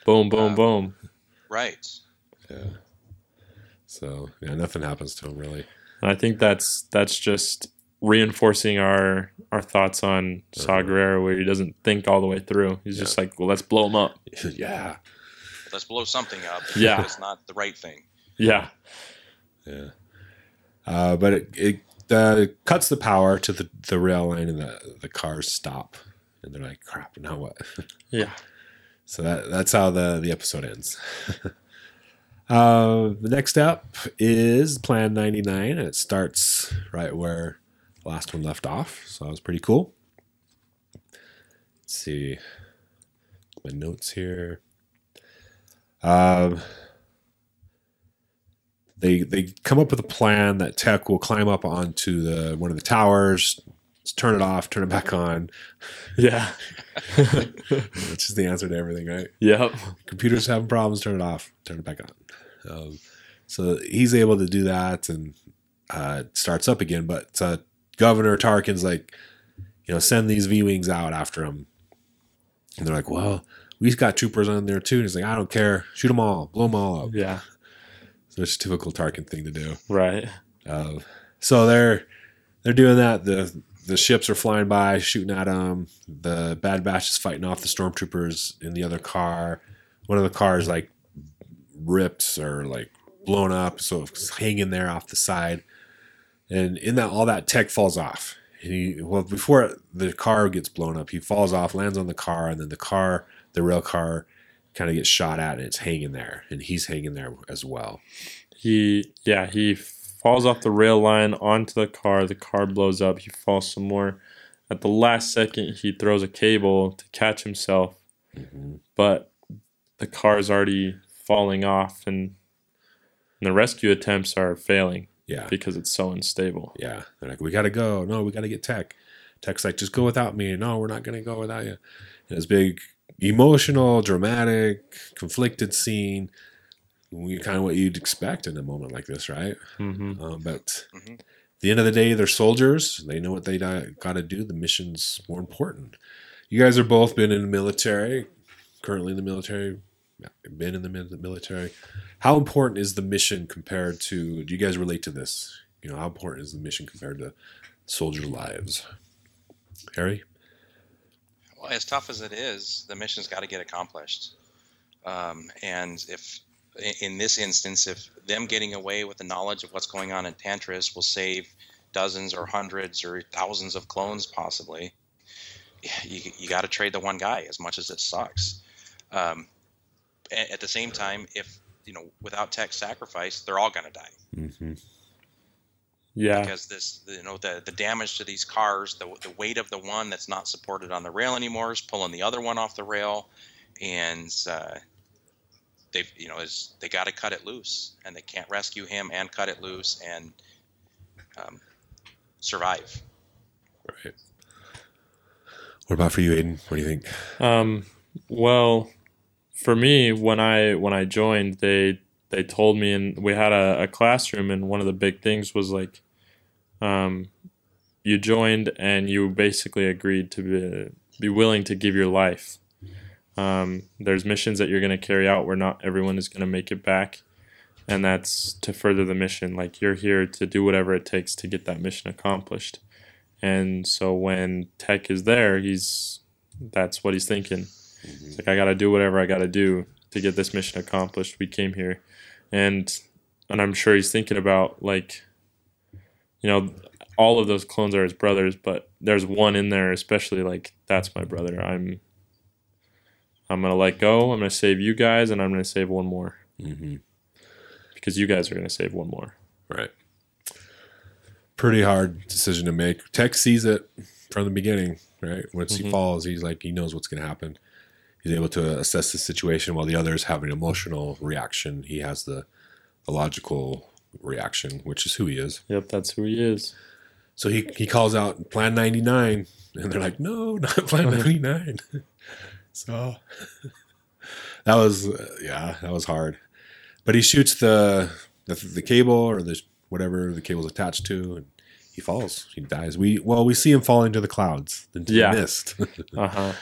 Boom, boom, Uh, boom. right? yeah. So yeah, nothing happens to them really. And I think that's that's just reinforcing our our thoughts on Saw Gerrera, where he doesn't think all the way through. He's just like, well, let's blow him up. yeah, Let's blow something up. Yeah. It's not the right thing. Yeah, yeah. Uh, but it it uh, cuts the power to the the rail line, and the the cars stop, and they're like, "Crap! Now what?" yeah. So that that's how the the episode ends. uh, the next up is Plan 99, and it starts right where the last one left off. So that was pretty cool. Let's see my notes here. Um, they they come up with a plan that Tech will climb up onto the one of the towers, turn it off, turn it back on, Yeah. which is the answer to everything, right? yep. computers having problems, turn it off, turn it back on. Um, so he's able to do that and uh, starts up again. But uh, Governor Tarkin's like, you know, send these V Wings out after him. And they're like, well, we've got troopers on there too. And he's like, I don't care. Shoot them all, blow them all up. Yeah. It's a typical Tarkin thing to do. Right. Uh, so they're they're doing that. The the ships are flying by, shooting at them. The Bad Batch is fighting off the stormtroopers in the other car. One of the cars like ripped or like blown up, so it's hanging there off the side. And in that, all that tech falls off. And he well before the car gets blown up, he falls off, lands on the car, and then the car, the rail car, kind of gets shot at, and it's hanging there, and he's hanging there as well. He yeah he falls off the rail line onto the car. The car blows up. He falls some more. At the last second, he throws a cable to catch himself, mm-hmm. but the car is already falling off, and, and the rescue attempts are failing Yeah, because it's so unstable. Yeah. They're like, we got to go. No, we got to get Tech. Tech's like, just go without me. No, we're not going to go without you. And it's big, emotional, dramatic, conflicted scene. We kind of what you'd expect in a moment like this, right? hmm Um, but Mhm. at the end of the day, they're soldiers. They know what they got to do. The mission's more important. You guys have both been in the military, currently in the military, been in the military. How important is the mission compared to? Do you guys relate to this? You know, how important is the mission compared to soldier lives? Harry, Well, as tough as it is, the mission's got to get accomplished. Um, and if, in this instance, if them getting away with the knowledge of what's going on in Tantiss will save dozens or hundreds or thousands of clones, possibly, you, you got to trade the one guy as much as it sucks. Um, at the same time, if you know, without tech sacrifice, they're all going to die mm-hmm. Yeah, because this you know the the damage to these cars the, the weight of the one that's not supported on the rail anymore is pulling the other one off the rail and uh, they've you know is they got to cut it loose and they can't rescue him and cut it loose and um, survive right. What about for you, Aiden? What do you think? Um, well, for me, when I when I joined, they they told me, and we had a, a classroom, and one of the big things was like, um, you joined and you basically agreed to be be willing to give your life. Um, there's missions that you're going to carry out where not everyone is going to make it back, and that's to further the mission. Like you're here to do whatever it takes to get that mission accomplished. And so when Tech is there, he's that's what he's thinking. It's like I got to do whatever I got to do to get this mission accomplished. We came here, and and I'm sure he's thinking about like, you know, all of those clones are his brothers, but there's one in there, especially like that's my brother. I'm I'm gonna let go. I'm gonna save you guys, and I'm gonna save one more hmm because you guys are gonna save one more. Right. Pretty hard decision to make. Tech sees it from the beginning, right? Once he Mhm. falls, he's like he knows what's to happen. He's able to assess the situation while the others have an emotional reaction. He has the, the logical reaction, which is who he is. Yep, that's who he is. So he he calls out Plan 99, and they're like, "No, not Plan 99." so that was uh, yeah, that was hard. But he shoots the the, the cable or the whatever the cable's attached to, and he falls. He dies. We well, we see him falling to the clouds into Yeah. the mist. Uh huh.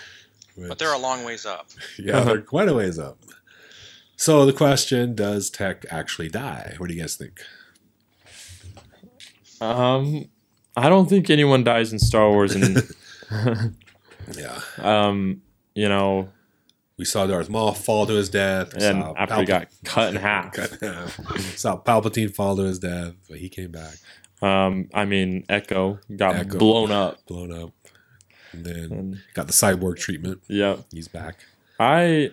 But they're a long ways up. yeah, they're quite a ways up. So the question: Does Tech actually die? What do you guys think? Um, I don't think anyone dies in Star Wars, and Yeah, um, you know, we saw Darth Maul fall to his death. And after he got cut in half. Cut in half. Saw Palpatine fall to his death, but he came back, Um, I mean, Echo got Echo. blown up, blown up, and then and got the cyborg treatment. yeah, He's back. I,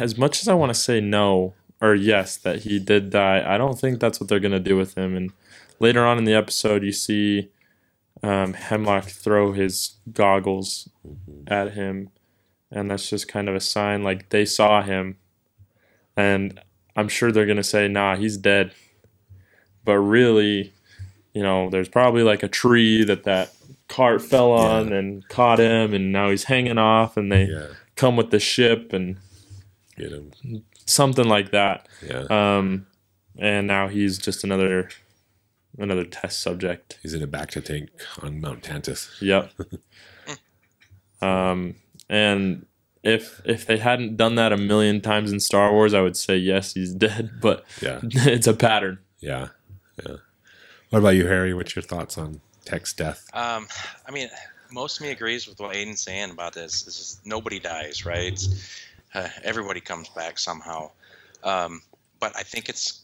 as much as I want to say no or yes that he did die, I don't think that's what they're gonna do with him. And later on in the episode, you see um, Hemlock throw his goggles at him, and that's just kind of a sign like they saw him, and I'm sure they're gonna say, "Nah, he's dead," but really, you know, there's probably like a tree that that cart fell on and caught him, and now he's hanging off, and they Yeah, come with the ship and get him. something like that. Yeah, Um, and now he's just another another test subject. he's in a bacta tank on Mount Tantiss. Yep. um, and if if they hadn't done that a million times in Star Wars, I would say yes, he's dead. But Yeah, it's a pattern. yeah, yeah. What about you, Harry? What's your thoughts on Tech's death? Um, I mean, most of me agrees with what Aiden's saying about this. This is nobody dies, right? Uh, everybody comes back somehow. Um, but I think it's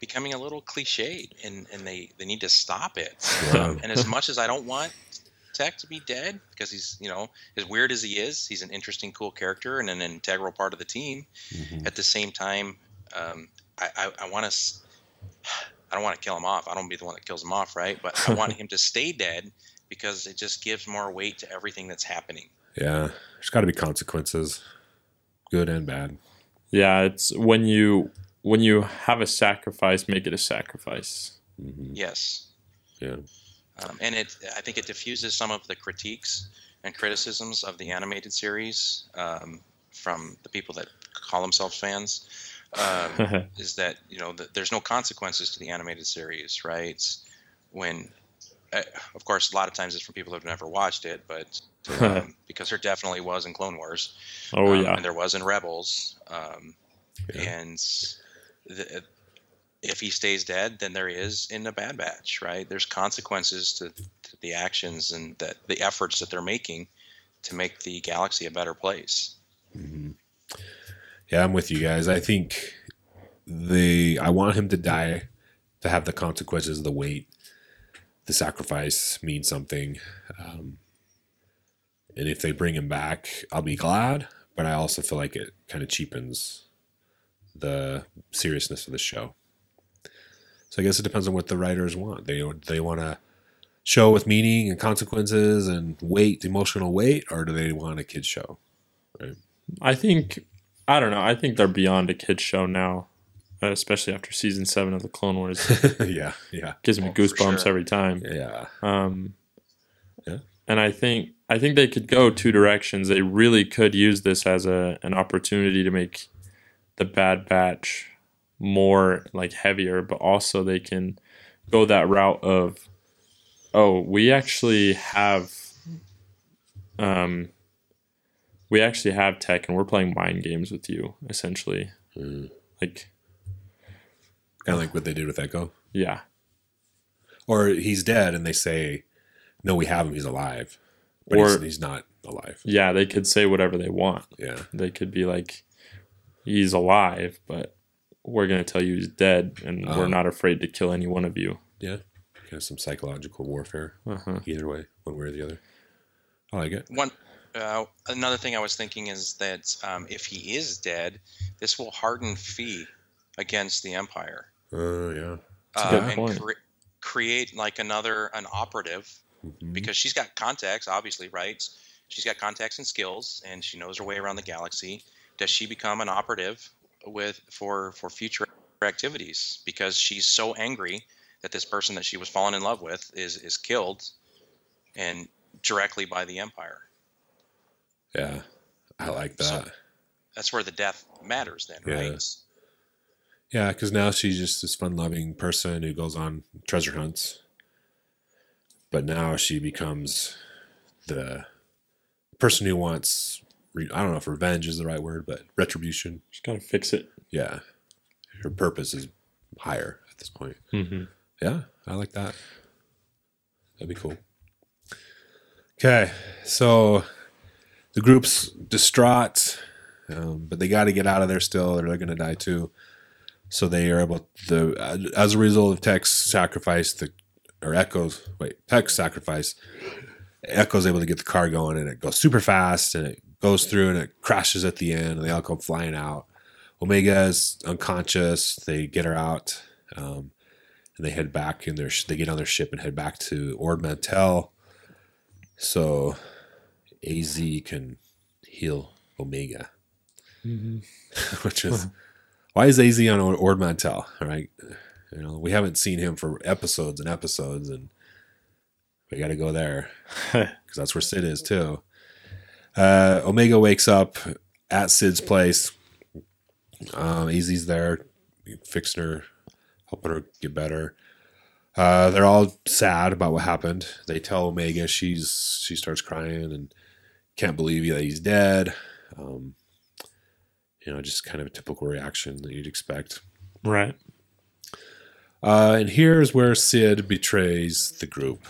becoming a little cliched, and, and they, they need to stop it. Um, and as much as I don't want Tech to be dead, because he's, you know, as weird as he is, he's an interesting, cool character and an integral part of the team. Mhm. At the same time, um, I, I, I want to. I don't want to kill him off. I don't be the one that kills him off, right? But I want him to stay dead because it just gives more weight to everything that's happening. Yeah, there's got to be consequences, good and bad. Yeah, it's when you when you have a sacrifice, make it a sacrifice. hmm Yes, Yeah, um, and it. I think it diffuses some of the critiques and criticisms of the animated series um, from the people that call themselves fans. Um, is that you know that there's no consequences to the animated series, right? When, uh, of course, a lot of times it's from people who've never watched it, but um, because there definitely was in Clone Wars. oh um, yeah, and there was in Rebels. Um, Yeah. And the, if he stays dead, then there is in the Bad Batch, right? There's consequences to, to the actions and that the efforts that they're making to make the galaxy a better place. hmm yeah. I'm with you guys. I think the I want him to die to have the consequences, of the weight, the sacrifice mean something. Um, and if they bring him back, I'll be glad. But I also feel like it kind of cheapens the seriousness of the show. So I guess it depends on what the writers want. They they want to show with meaning and consequences and weight, emotional weight, or do they want a kids show? I think I don't know. I think they're beyond a kids show now, especially after season seven of the Clone Wars. yeah, yeah, Gives me Oh, goosebumps sure. every time. yeah, Um, Yeah. And I think I think they could go two directions. They really could use this as a an opportunity to make the Bad Batch more like heavier, but also they can go that route of, oh, we actually have, um, we actually have tech, and we're playing mind games with you, essentially. Mm. Like, kind of like what they did with Echo. yeah, Or he's dead, and they say, "No, we have him. He's alive," but Or- he's, he's not alive. yeah, they could say whatever they want. Yeah, they could be like he's alive but we're going to tell you he's dead and Uh-huh. we're not afraid to kill any one of you yeah. Kind of some psychological warfare. uh-huh. Either way, one way or the other. I like it. One Uh, another thing I was thinking is that um, if he is dead, this will harden Phee against the Empire Uh, yeah. That's a uh, good and cre- create like another an operative Mhm. because she's got contacts, obviously, right? She's got contacts and skills, and she knows her way around the galaxy. Does she become an operative with for for future activities because she's so angry that this person that she was falling in love with is is killed, and directly by the Empire? Yeah. I like So- that. That's where the death matters, then, Yeah. right? Yeah, because now she's just this fun-loving person who goes on treasure hunts. But now she becomes the person who wants. Re- I don't know if revenge is the right word, but retribution. Just gotta fix it. Yeah, her purpose is higher at this point. Mm-hmm. Yeah, I like that. That'd be cool. Okay, so the group's distraught, um, but they got to get out of there still, or they're going to die too. So they are able the as a result of Tech's sacrifice, the or Echo's wait Tech's sacrifice, Echo's able to get the car going, and it goes super fast, and it goes through, and it crashes at the end, and they all come flying out. Omega is unconscious. They get her out. Um, and they head back and their sh- they get on their ship and head back to Ord Mantell so AZ can heal Omega Mm-hmm. which is why is AZ on Ord Ord Mantell all right you know we haven't seen him for episodes and episodes and we got to go there because that's where Cid is too uh, Omega wakes up at Cid's place um, AZ's there fixing her helping her get better. Uh, they're all sad about what happened. They tell Omega she's she starts crying and can't believe that he's dead. Um, you know, just kind of a typical reaction that you'd expect. Right. Uh, and here's where Cid betrays the group.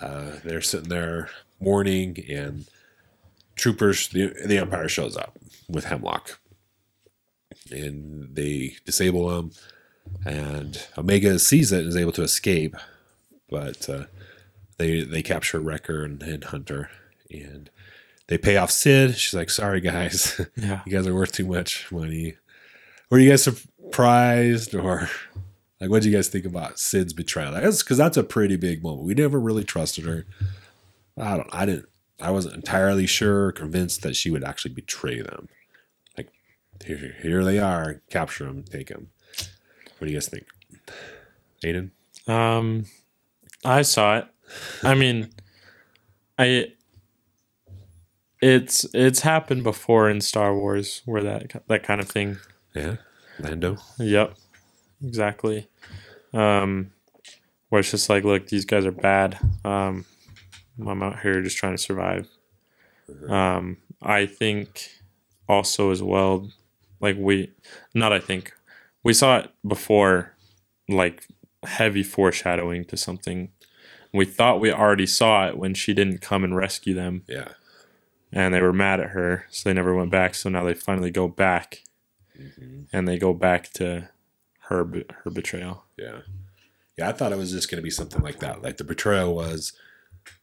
Uh, they're sitting there mourning, and troopers, the, the Empire shows up with Hemlock, and they disable him. And Omega sees it and is able to escape, but uh, they they capture Wrecker and, and Hunter, and they pay off Cid. She's like, "Sorry, guys." Yeah. you guys are worth too much money. Were you guys surprised or like what do you guys think about Cid's betrayal? Because that's a pretty big moment. We never really trusted her. I don't I didn't I wasn't entirely sure or convinced that she would actually betray them. Like here here they are, capture them, take them. What do you guys think? Aiden? Um, I saw it. I mean, I it's it's happened before in Star Wars where that that kind of thing. Yeah. Lando? Yep, exactly. Um, where it's just like, look, these guys are bad. Um, I'm out here just trying to survive. Um, I think also as well, like we, not I think, we saw it before, like heavy foreshadowing to something. We thought we already saw it when she didn't come and rescue them, Yeah. and they were mad at her, so they never went back. So now they finally go back, and they go back to her her betrayal. Yeah. Yeah, I thought it was just going to be something like that. Like the betrayal was,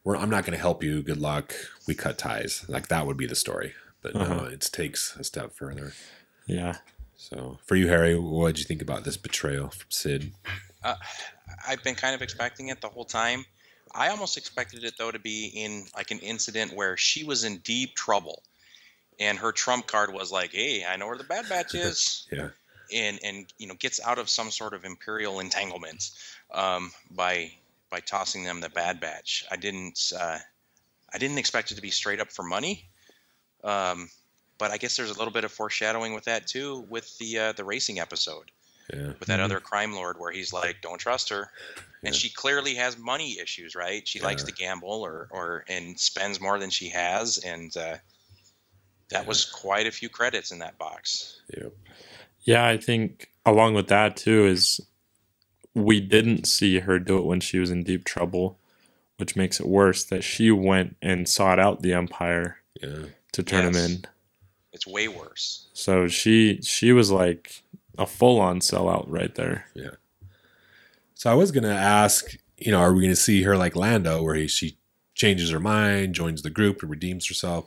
"We're I'm not going to help you. Good luck. We cut ties." Like that would be the story. But no, Uh-huh. it takes a step further. Yeah, So, for you, Harry, what did you think about this betrayal from Cid? Uh, I've been kind of expecting it the whole time. I almost expected it though to be in like an incident where she was in deep trouble, and her trump card was like, "Hey, I know where the Bad Batch is," Yeah. And and you know gets out of some sort of imperial entanglement um, by by tossing them the Bad Batch. I didn't uh, I didn't expect it to be straight up for money, um, but I guess there's a little bit of foreshadowing with that too with the uh, the racing episode Yeah. with that Mhm. other crime lord where he's like, "Don't trust her," and Yeah. she clearly has money issues, right? She likes to gamble or or and spends more than she has, and uh, that was quite a few credits in that box. Yep. Yeah. I think along with that too is we didn't see her do it when she was in deep trouble, which makes it worse that she went and sought out the Empire Yeah. to turn him in. It's way worse. So she she was like a full on sellout right there. Yeah. So I was gonna ask, you know, are we gonna see her like Lando, where he, she changes her mind, joins the group, and redeems herself.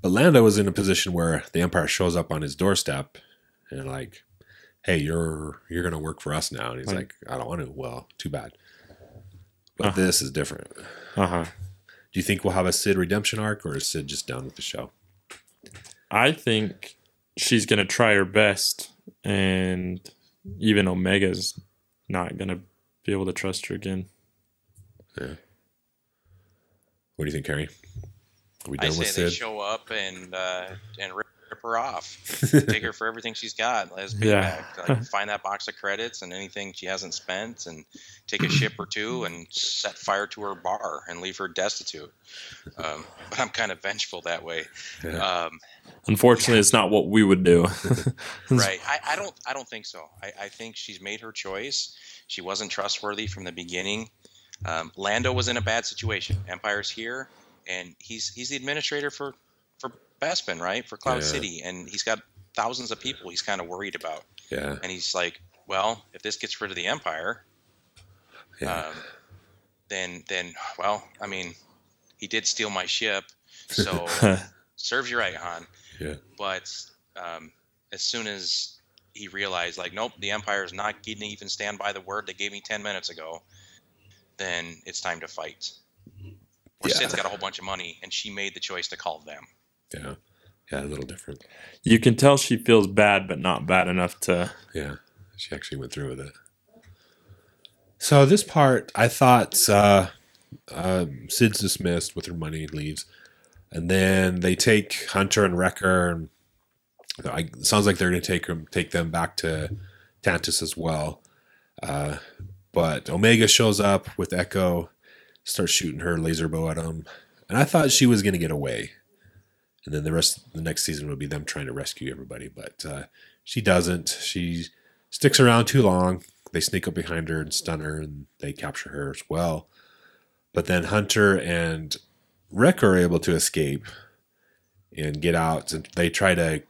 But Lando was in a position where the Empire shows up on his doorstep and like, "Hey, you're you're gonna work for us now," and he's Right. like, "I don't want to." Well, too bad. But Uh. this is different. Uh huh. Do you think we'll have a Cid redemption arc, or is Cid just done with the show? I think she's gonna try her best, and even Omega's not gonna be able to trust her again. Yeah. What do you think, Carrie? Are we I done with say they Cid? show up and uh, and rip, rip her off. Take her for everything she's got. Let's pay Yeah. back. Like, find that box of credits and anything she hasn't spent, and take a ship or two and set fire to her bar and leave her destitute. Um, but I'm kind of vengeful that way. Yeah. Um, Unfortunately, it's not what we would do. right? I, I don't. I don't think so. I, I think she's made her choice. She wasn't trustworthy from the beginning. Um, Lando was in a bad situation. Empire's here, and he's he's the administrator for for Bespin, right? For Cloud Yeah. City, and he's got thousands of people he's kind of worried about. yeah, And he's like, well, if this gets rid of the Empire, yeah, um, then then well, I mean, he did steal my ship, so serves you right, Han. yeah, But um, as soon as he realized, like, nope, the Empire is not going to even stand by the word they gave me ten minutes ago, then it's time to fight. Or Yeah. Cid's got a whole bunch of money, and she made the choice to call them. Yeah, yeah. A little different. you can tell she feels bad, but not bad enough to. Yeah, she actually went through with it. So this part, I thought uh, uh, Cid's dismissed with her money and leaves, and then they take Hunter and Wrecker, and I, sounds like they're going to take them take them back to Tantiss as well. Uh, but Omega shows up with Echo, starts shooting her laser bow at him, and I thought she was going to get away, and then the rest of the next season would be them trying to rescue everybody, but uh, she doesn't. She sticks around too long. They sneak up behind her and stun her, and they capture her as well. But then Hunter and Wrecker are able to escape and get out, and they try to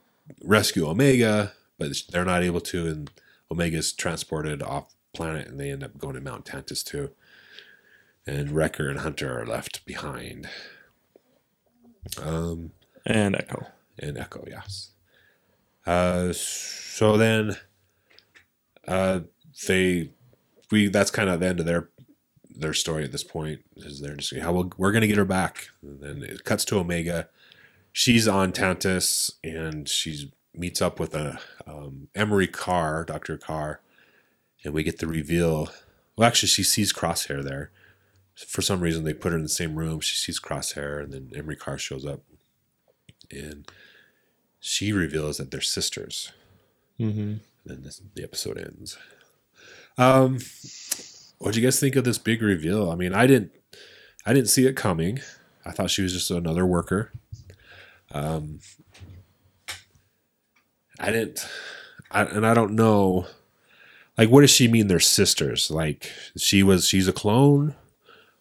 rescue Omega, but they're not able to, and Omega's transported off planet, and they end up going to Mount Tantiss too. And Wrecker and Hunter are left behind. Um, And Echo. and Echo, yes. Uh, so then, uh, they we that's kind of the end of their their story at this point. Is they're just how we'll, we're gonna get her back, and then it cuts to Omega. She's on Tantiss, and she meets up with a um, Emerie Karr, Doctor Karr, and we get the reveal. Well, actually, she sees Crosshair there. For some reason, they put her in the same room. She sees Crosshair, and then Emerie Karr shows up and she reveals that they're sisters. Mm-hmm. And then this, the episode ends. Um, what do you guys think of this big reveal? I mean, I didn't, I didn't see it coming. I thought she was just another worker. Um, I didn't, I, and I don't know. Like, what does she mean? They're sisters. Like, she was, she's a clone,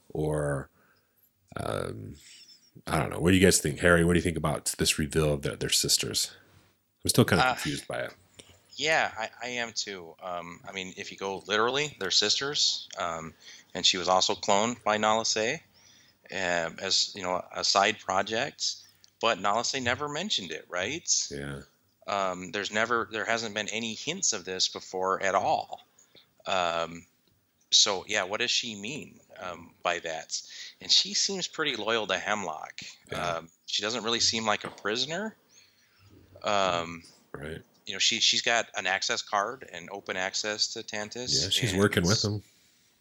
or, um, I don't know. What do you guys think, Harry? What do you think about this reveal of that they're sisters? I'm still kind of Uh, confused by it. Yeah, I, I am too. Um, I mean, if you go literally, they're sisters, um, and she was also cloned by Nala Se um, as you know a side project. But Nala Se never mentioned it, right? Yeah, Um, there's never, there hasn't been any hints of this before at all. Um, so yeah, what does she mean um, by that? And she seems pretty loyal to Hemlock. Yeah. Um, she doesn't really seem like a prisoner. Um, right. you know, she she's got an access card and open access to Tantiss. Yeah, she's working with them.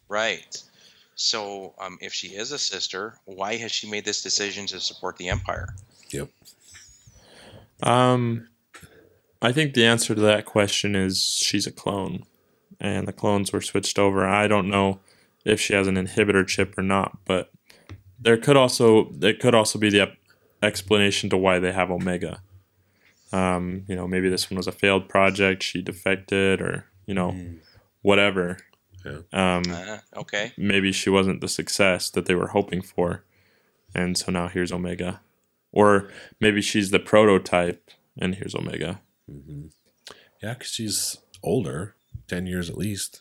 Right. So, um, if she is a sister, why has she made this decision to support the Empire? Yep. Um, I think the answer to that question is she's a clone, and the clones were switched over. I don't know if she has an inhibitor chip or not, but there could also there could also be the explanation to why they have Omega. Um, you know, maybe this one was a failed project. She defected, or you know, whatever. Yeah. Um, Uh, okay. maybe she wasn't the success that they were hoping for, and so now here's Omega, or maybe she's the prototype, and here's Omega. hmm Yeah, because she's older, ten years at least.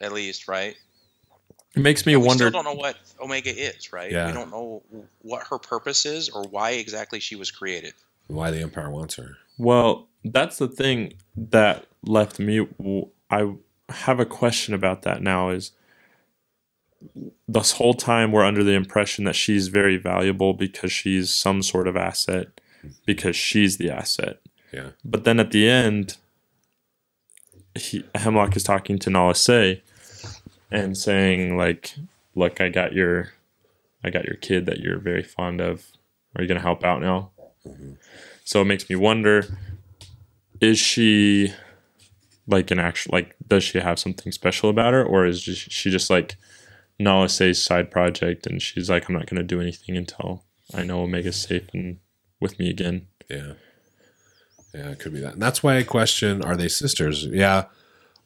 At least, right? It makes me And we wonder. still don't know what Omega is, right? Yeah. We don't know what her purpose is or why exactly she was created. Why the Empire wants her? Well, that's the thing that left me. I have a question about that now. Is this whole time we're under the impression that she's very valuable because she's some sort of asset, mm-hmm. because she's the asset. Yeah. But then at the end, he, Hemlock is talking to Nala Se and saying like, "Look, I got your, I got your kid that you're very fond of. Are you gonna help out now?" Mm-hmm. So it makes me wonder: Is she like an actual like? Does she have something special about her, or is she just like Nala Se's side project, and she's like, "I'm not gonna do anything until I know Omega's safe and with me again." Yeah. Yeah, it could be that. And that's why I question are they sisters? Yeah.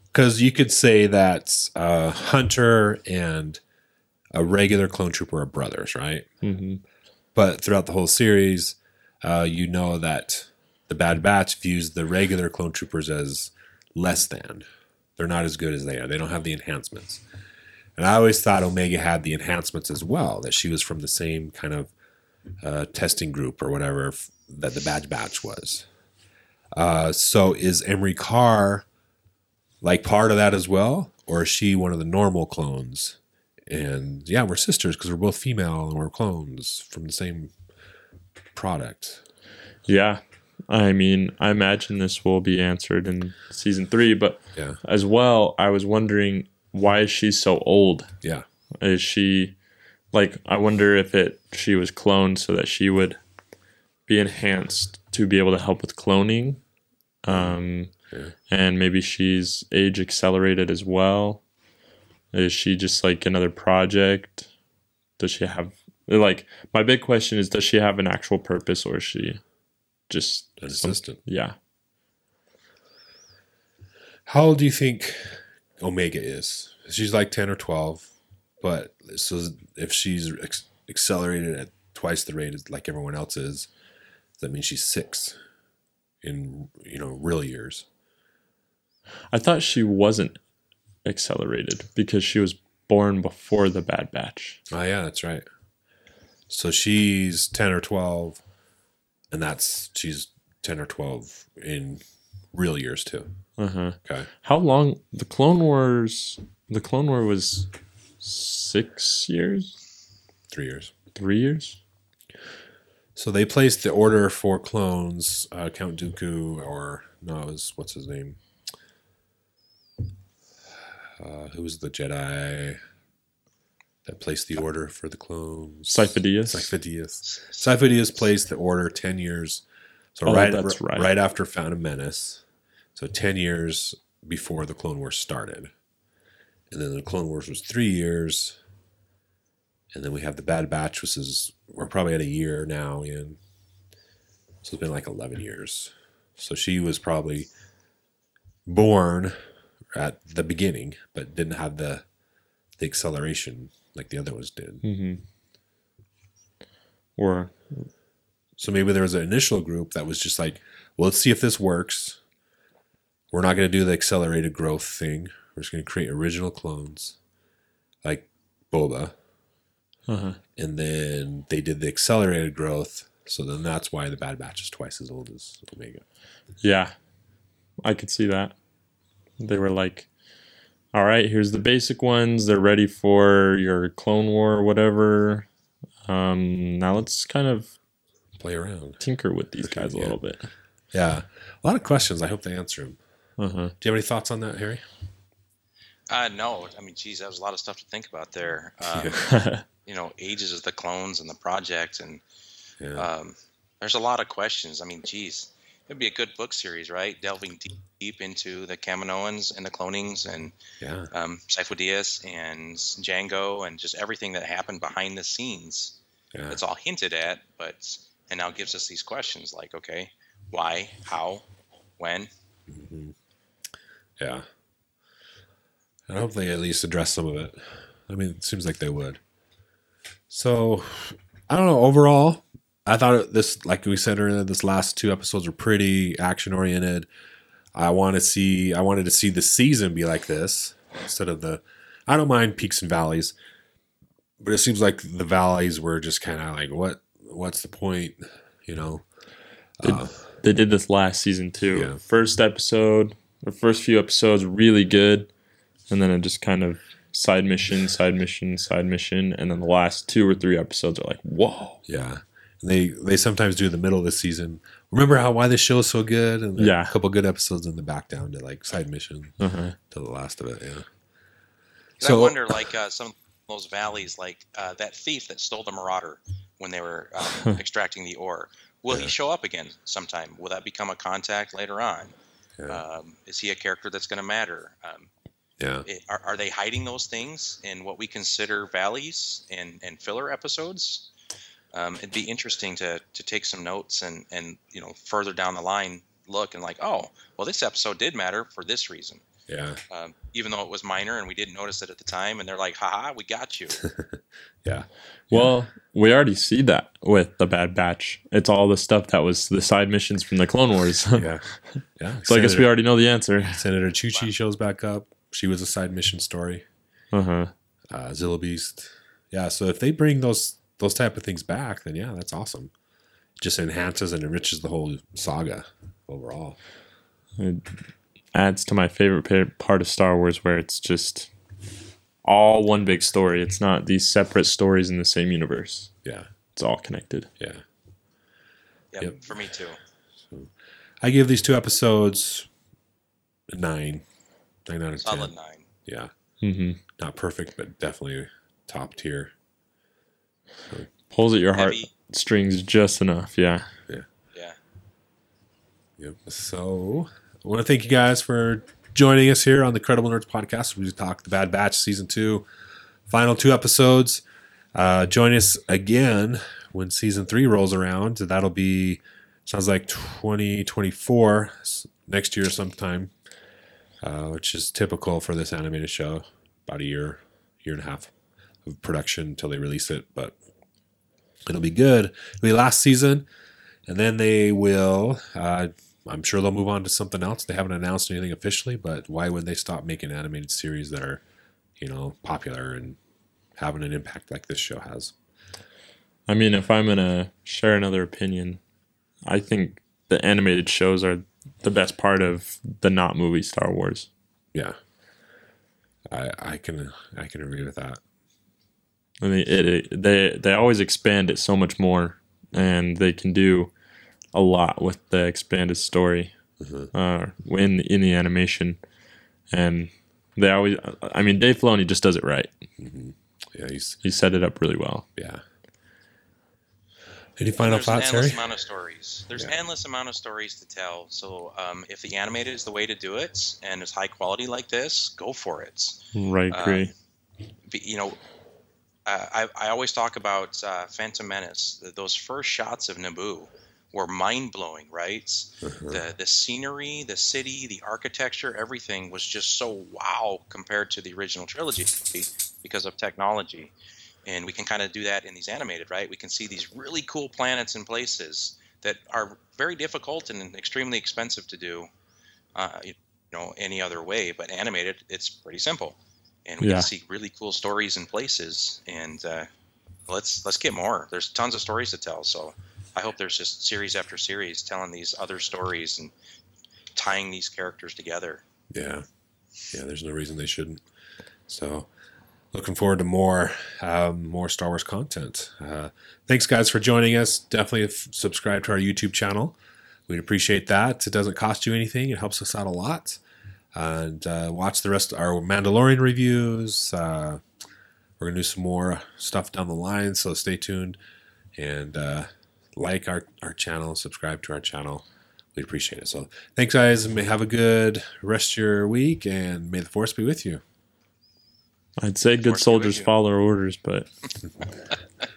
Because you could say that uh, Hunter and a regular clone trooper are brothers, right? hmm But throughout the whole series, uh, you know that the Bad Batch views the regular clone troopers as less than. They're not as good as they are. They don't have the enhancements. And I always thought Omega had the enhancements as well, that she was from the same kind of uh, testing group or whatever f- that the Bad Batch was. Uh, so is Emerie Karr like part of that as well? Or is she one of the normal clones? And yeah, we're sisters because we're both female and we're clones from the same product. Yeah. I mean, I imagine this will be answered in season three, but Yeah. as well, I was wondering why is she so old? Yeah. Is she like I wonder if it she was cloned so that she would be enhanced to be able to help with cloning. Um Yeah. and maybe she's age accelerated as well. Is she just like another project? Does she have like my big question is does she have an actual purpose or is she just An assistant. yeah. How old do you think Omega is? She's like 10 or 12, but so if she's accelerated at twice the rate as like everyone else is, does that mean she's six in, you know, real years? I thought she wasn't accelerated because she was born before the Bad Batch. Oh, yeah, that's right. So she's 10 or 12, and that's, she's 10 or 12 in real years too. Uh-huh. Okay. How long the Clone Wars the Clone War was 6 years? Three years. 3 years? So they placed the order for clones, uh, Count Dooku, or no, it was what's his name? Uh, who was the Jedi that placed the order for the clones? Sifo-Dyas? Sifo-Dyas. Sifo-Dyas placed the order ten years. So Oh, right, that's right. right after Phantom Menace. So ten years before the Clone Wars started, and then the Clone Wars was three years. And then we have the Bad Batch, which is we're probably at a year now in. So it's been like eleven years. So she was probably born at the beginning, but didn't have the the acceleration like the other ones did. Mhm. Or So maybe there was an initial group that was just like, well, let's see if this works. We're not going to do the accelerated growth thing. We're just going to create original clones like Boba. Uh-huh. And then they did the accelerated growth. So then that's why the Bad Batch is twice as old as Omega. Yeah. I could see that. They were like, all right, here's the basic ones. They're ready for your Clone War or whatever. Um, now let's kind of Play around. tinker with these guys a Yeah. little bit. Yeah. A lot of questions. I hope they answer them. Uh-huh. Do you have any thoughts on that, Harry? Uh, no, I mean, geez, that was a lot of stuff to think about there. Um, you know, ages of the clones and the project, and Yeah. um, there's a lot of questions. I mean, geez, it'd be a good book series, right? Delving deep, deep into the Kaminoans and the clonings and yeah. um, and Jango and just everything that happened behind the scenes. Yeah. It's all hinted at, but and now gives us these questions like, okay, why, how, when? Mhm. Yeah. I hope they at least address some of it. I mean, it seems like they would. So, I don't know. Overall, I thought this, like we said earlier, this last two episodes were pretty action oriented. I want to see, I wanted to see the season be like this instead of the. I don't mind peaks and valleys, but it seems like the valleys were just kind of like, what? What's the point? You know. They, Uh, they did this last season too. Yeah. First episode, the first few episodes, really good, and then it just kind of side mission, side mission, side mission, and then the last two or three episodes are like, whoa. yeah. And they they sometimes do the middle of the season. Remember how why this show is so good? And Yeah. a couple good episodes in the back down to like side mission Uh-huh. to the last of it. Yeah. 'Cause I wonder, like uh, some of those valleys, like uh, that thief that stole the Marauder when they were um, extracting the ore. Will Yeah. he show up again sometime? Will that become a contact later on? Yeah. Um, is he a character that's going to matter? Um, yeah. it, are, are they hiding those things in what we consider valleys and, and filler episodes? Um, it'd be interesting to, to take some notes and, and you know further down the line look and like oh well this episode did matter for this reason Yeah. um, even though it was minor and we didn't notice it at the time and they're like haha we got you Yeah. Well, we already see that with the Bad Batch. It's all the stuff that was the side missions from the Clone Wars. Yeah. Yeah. so I guess we already know the answer. Senator Chuchi shows back up. She was a side mission story. Uh huh. Uh, Zillo Beast. Yeah. So if they bring those those type of things back, then yeah, that's awesome. It just enhances and enriches the whole saga overall. It adds to my favorite part of Star Wars, where it's just all one big story. It's not these separate stories in the same universe. Yeah. It's all connected. Yeah. yep, Yep. for me too I give these two episodes nine. Nine out of ten. solid nine Yeah. hmm Not perfect, but definitely top tier. Pulls at your heart heavy strings just enough. Yeah. Yeah. yeah Yep. So I want to thank you guys for joining us here on the Credible Nerds podcast. We talk the Bad Batch season two, final two episodes. Uh, join us again when season three rolls around. That'll be sounds like twenty twenty four next year sometime, uh, which is typical for this animated show. About a year, year and a half of production until they release it, but it'll be good. It'll be last season, and then they will. Uh, I'm sure they'll move on to something else. They haven't announced anything officially, but why would they stop making animated series that are, you know, popular and having an impact like this show has? I mean, if I'm gonna share another opinion, I think the animated shows are the best part of the not movie Star Wars. Yeah, I I can I can agree with that. I mean, it, it they they always expand it so much more, and they can do a lot with the expanded story Mhm. uh, in in the animation, and they always. I mean, Dave Filoni just does it right. Mm-hmm. Yeah, he's He set it up really well. yeah. Any final there's an thoughts, endless Harry? amount of stories. There's Yeah. endless amount of stories to tell. So um, if the animated is the way to do it, and it's high quality like this, go for it. Right, Uh, agree. Be- You know, uh, I I always talk about uh, Phantom Menace. Those first shots of Naboo were mind blowing, right? Uh-huh. The the scenery, the city, the architecture, everything was just so wow compared to the original trilogy because of technology. And we can kind of do that in these animated, right? We can see these really cool planets and places that are very difficult and extremely expensive to do, uh, you know, any other way. But animated, it's pretty simple, and we Yeah. can see really cool stories and places. And uh, let's let's get more. There's tons of stories to tell. So I hope there's just series after series telling these other stories and tying these characters together. Yeah. Yeah, there's no reason they shouldn't. So, looking forward to more um, more Star Wars content. Uh, thanks, guys, for joining us. Definitely f- subscribe to our YouTube channel. We'd appreciate that. It doesn't cost you anything. It helps us out a lot. And uh, watch the rest of our Mandalorian reviews. Uh, we're gonna do some more stuff down the line, so stay tuned and uh, like our our channel, subscribe to our channel. We appreciate it. So thanks, guys. May have a good rest of your week, and may the force be with you. I'd say good soldiers follow orders, but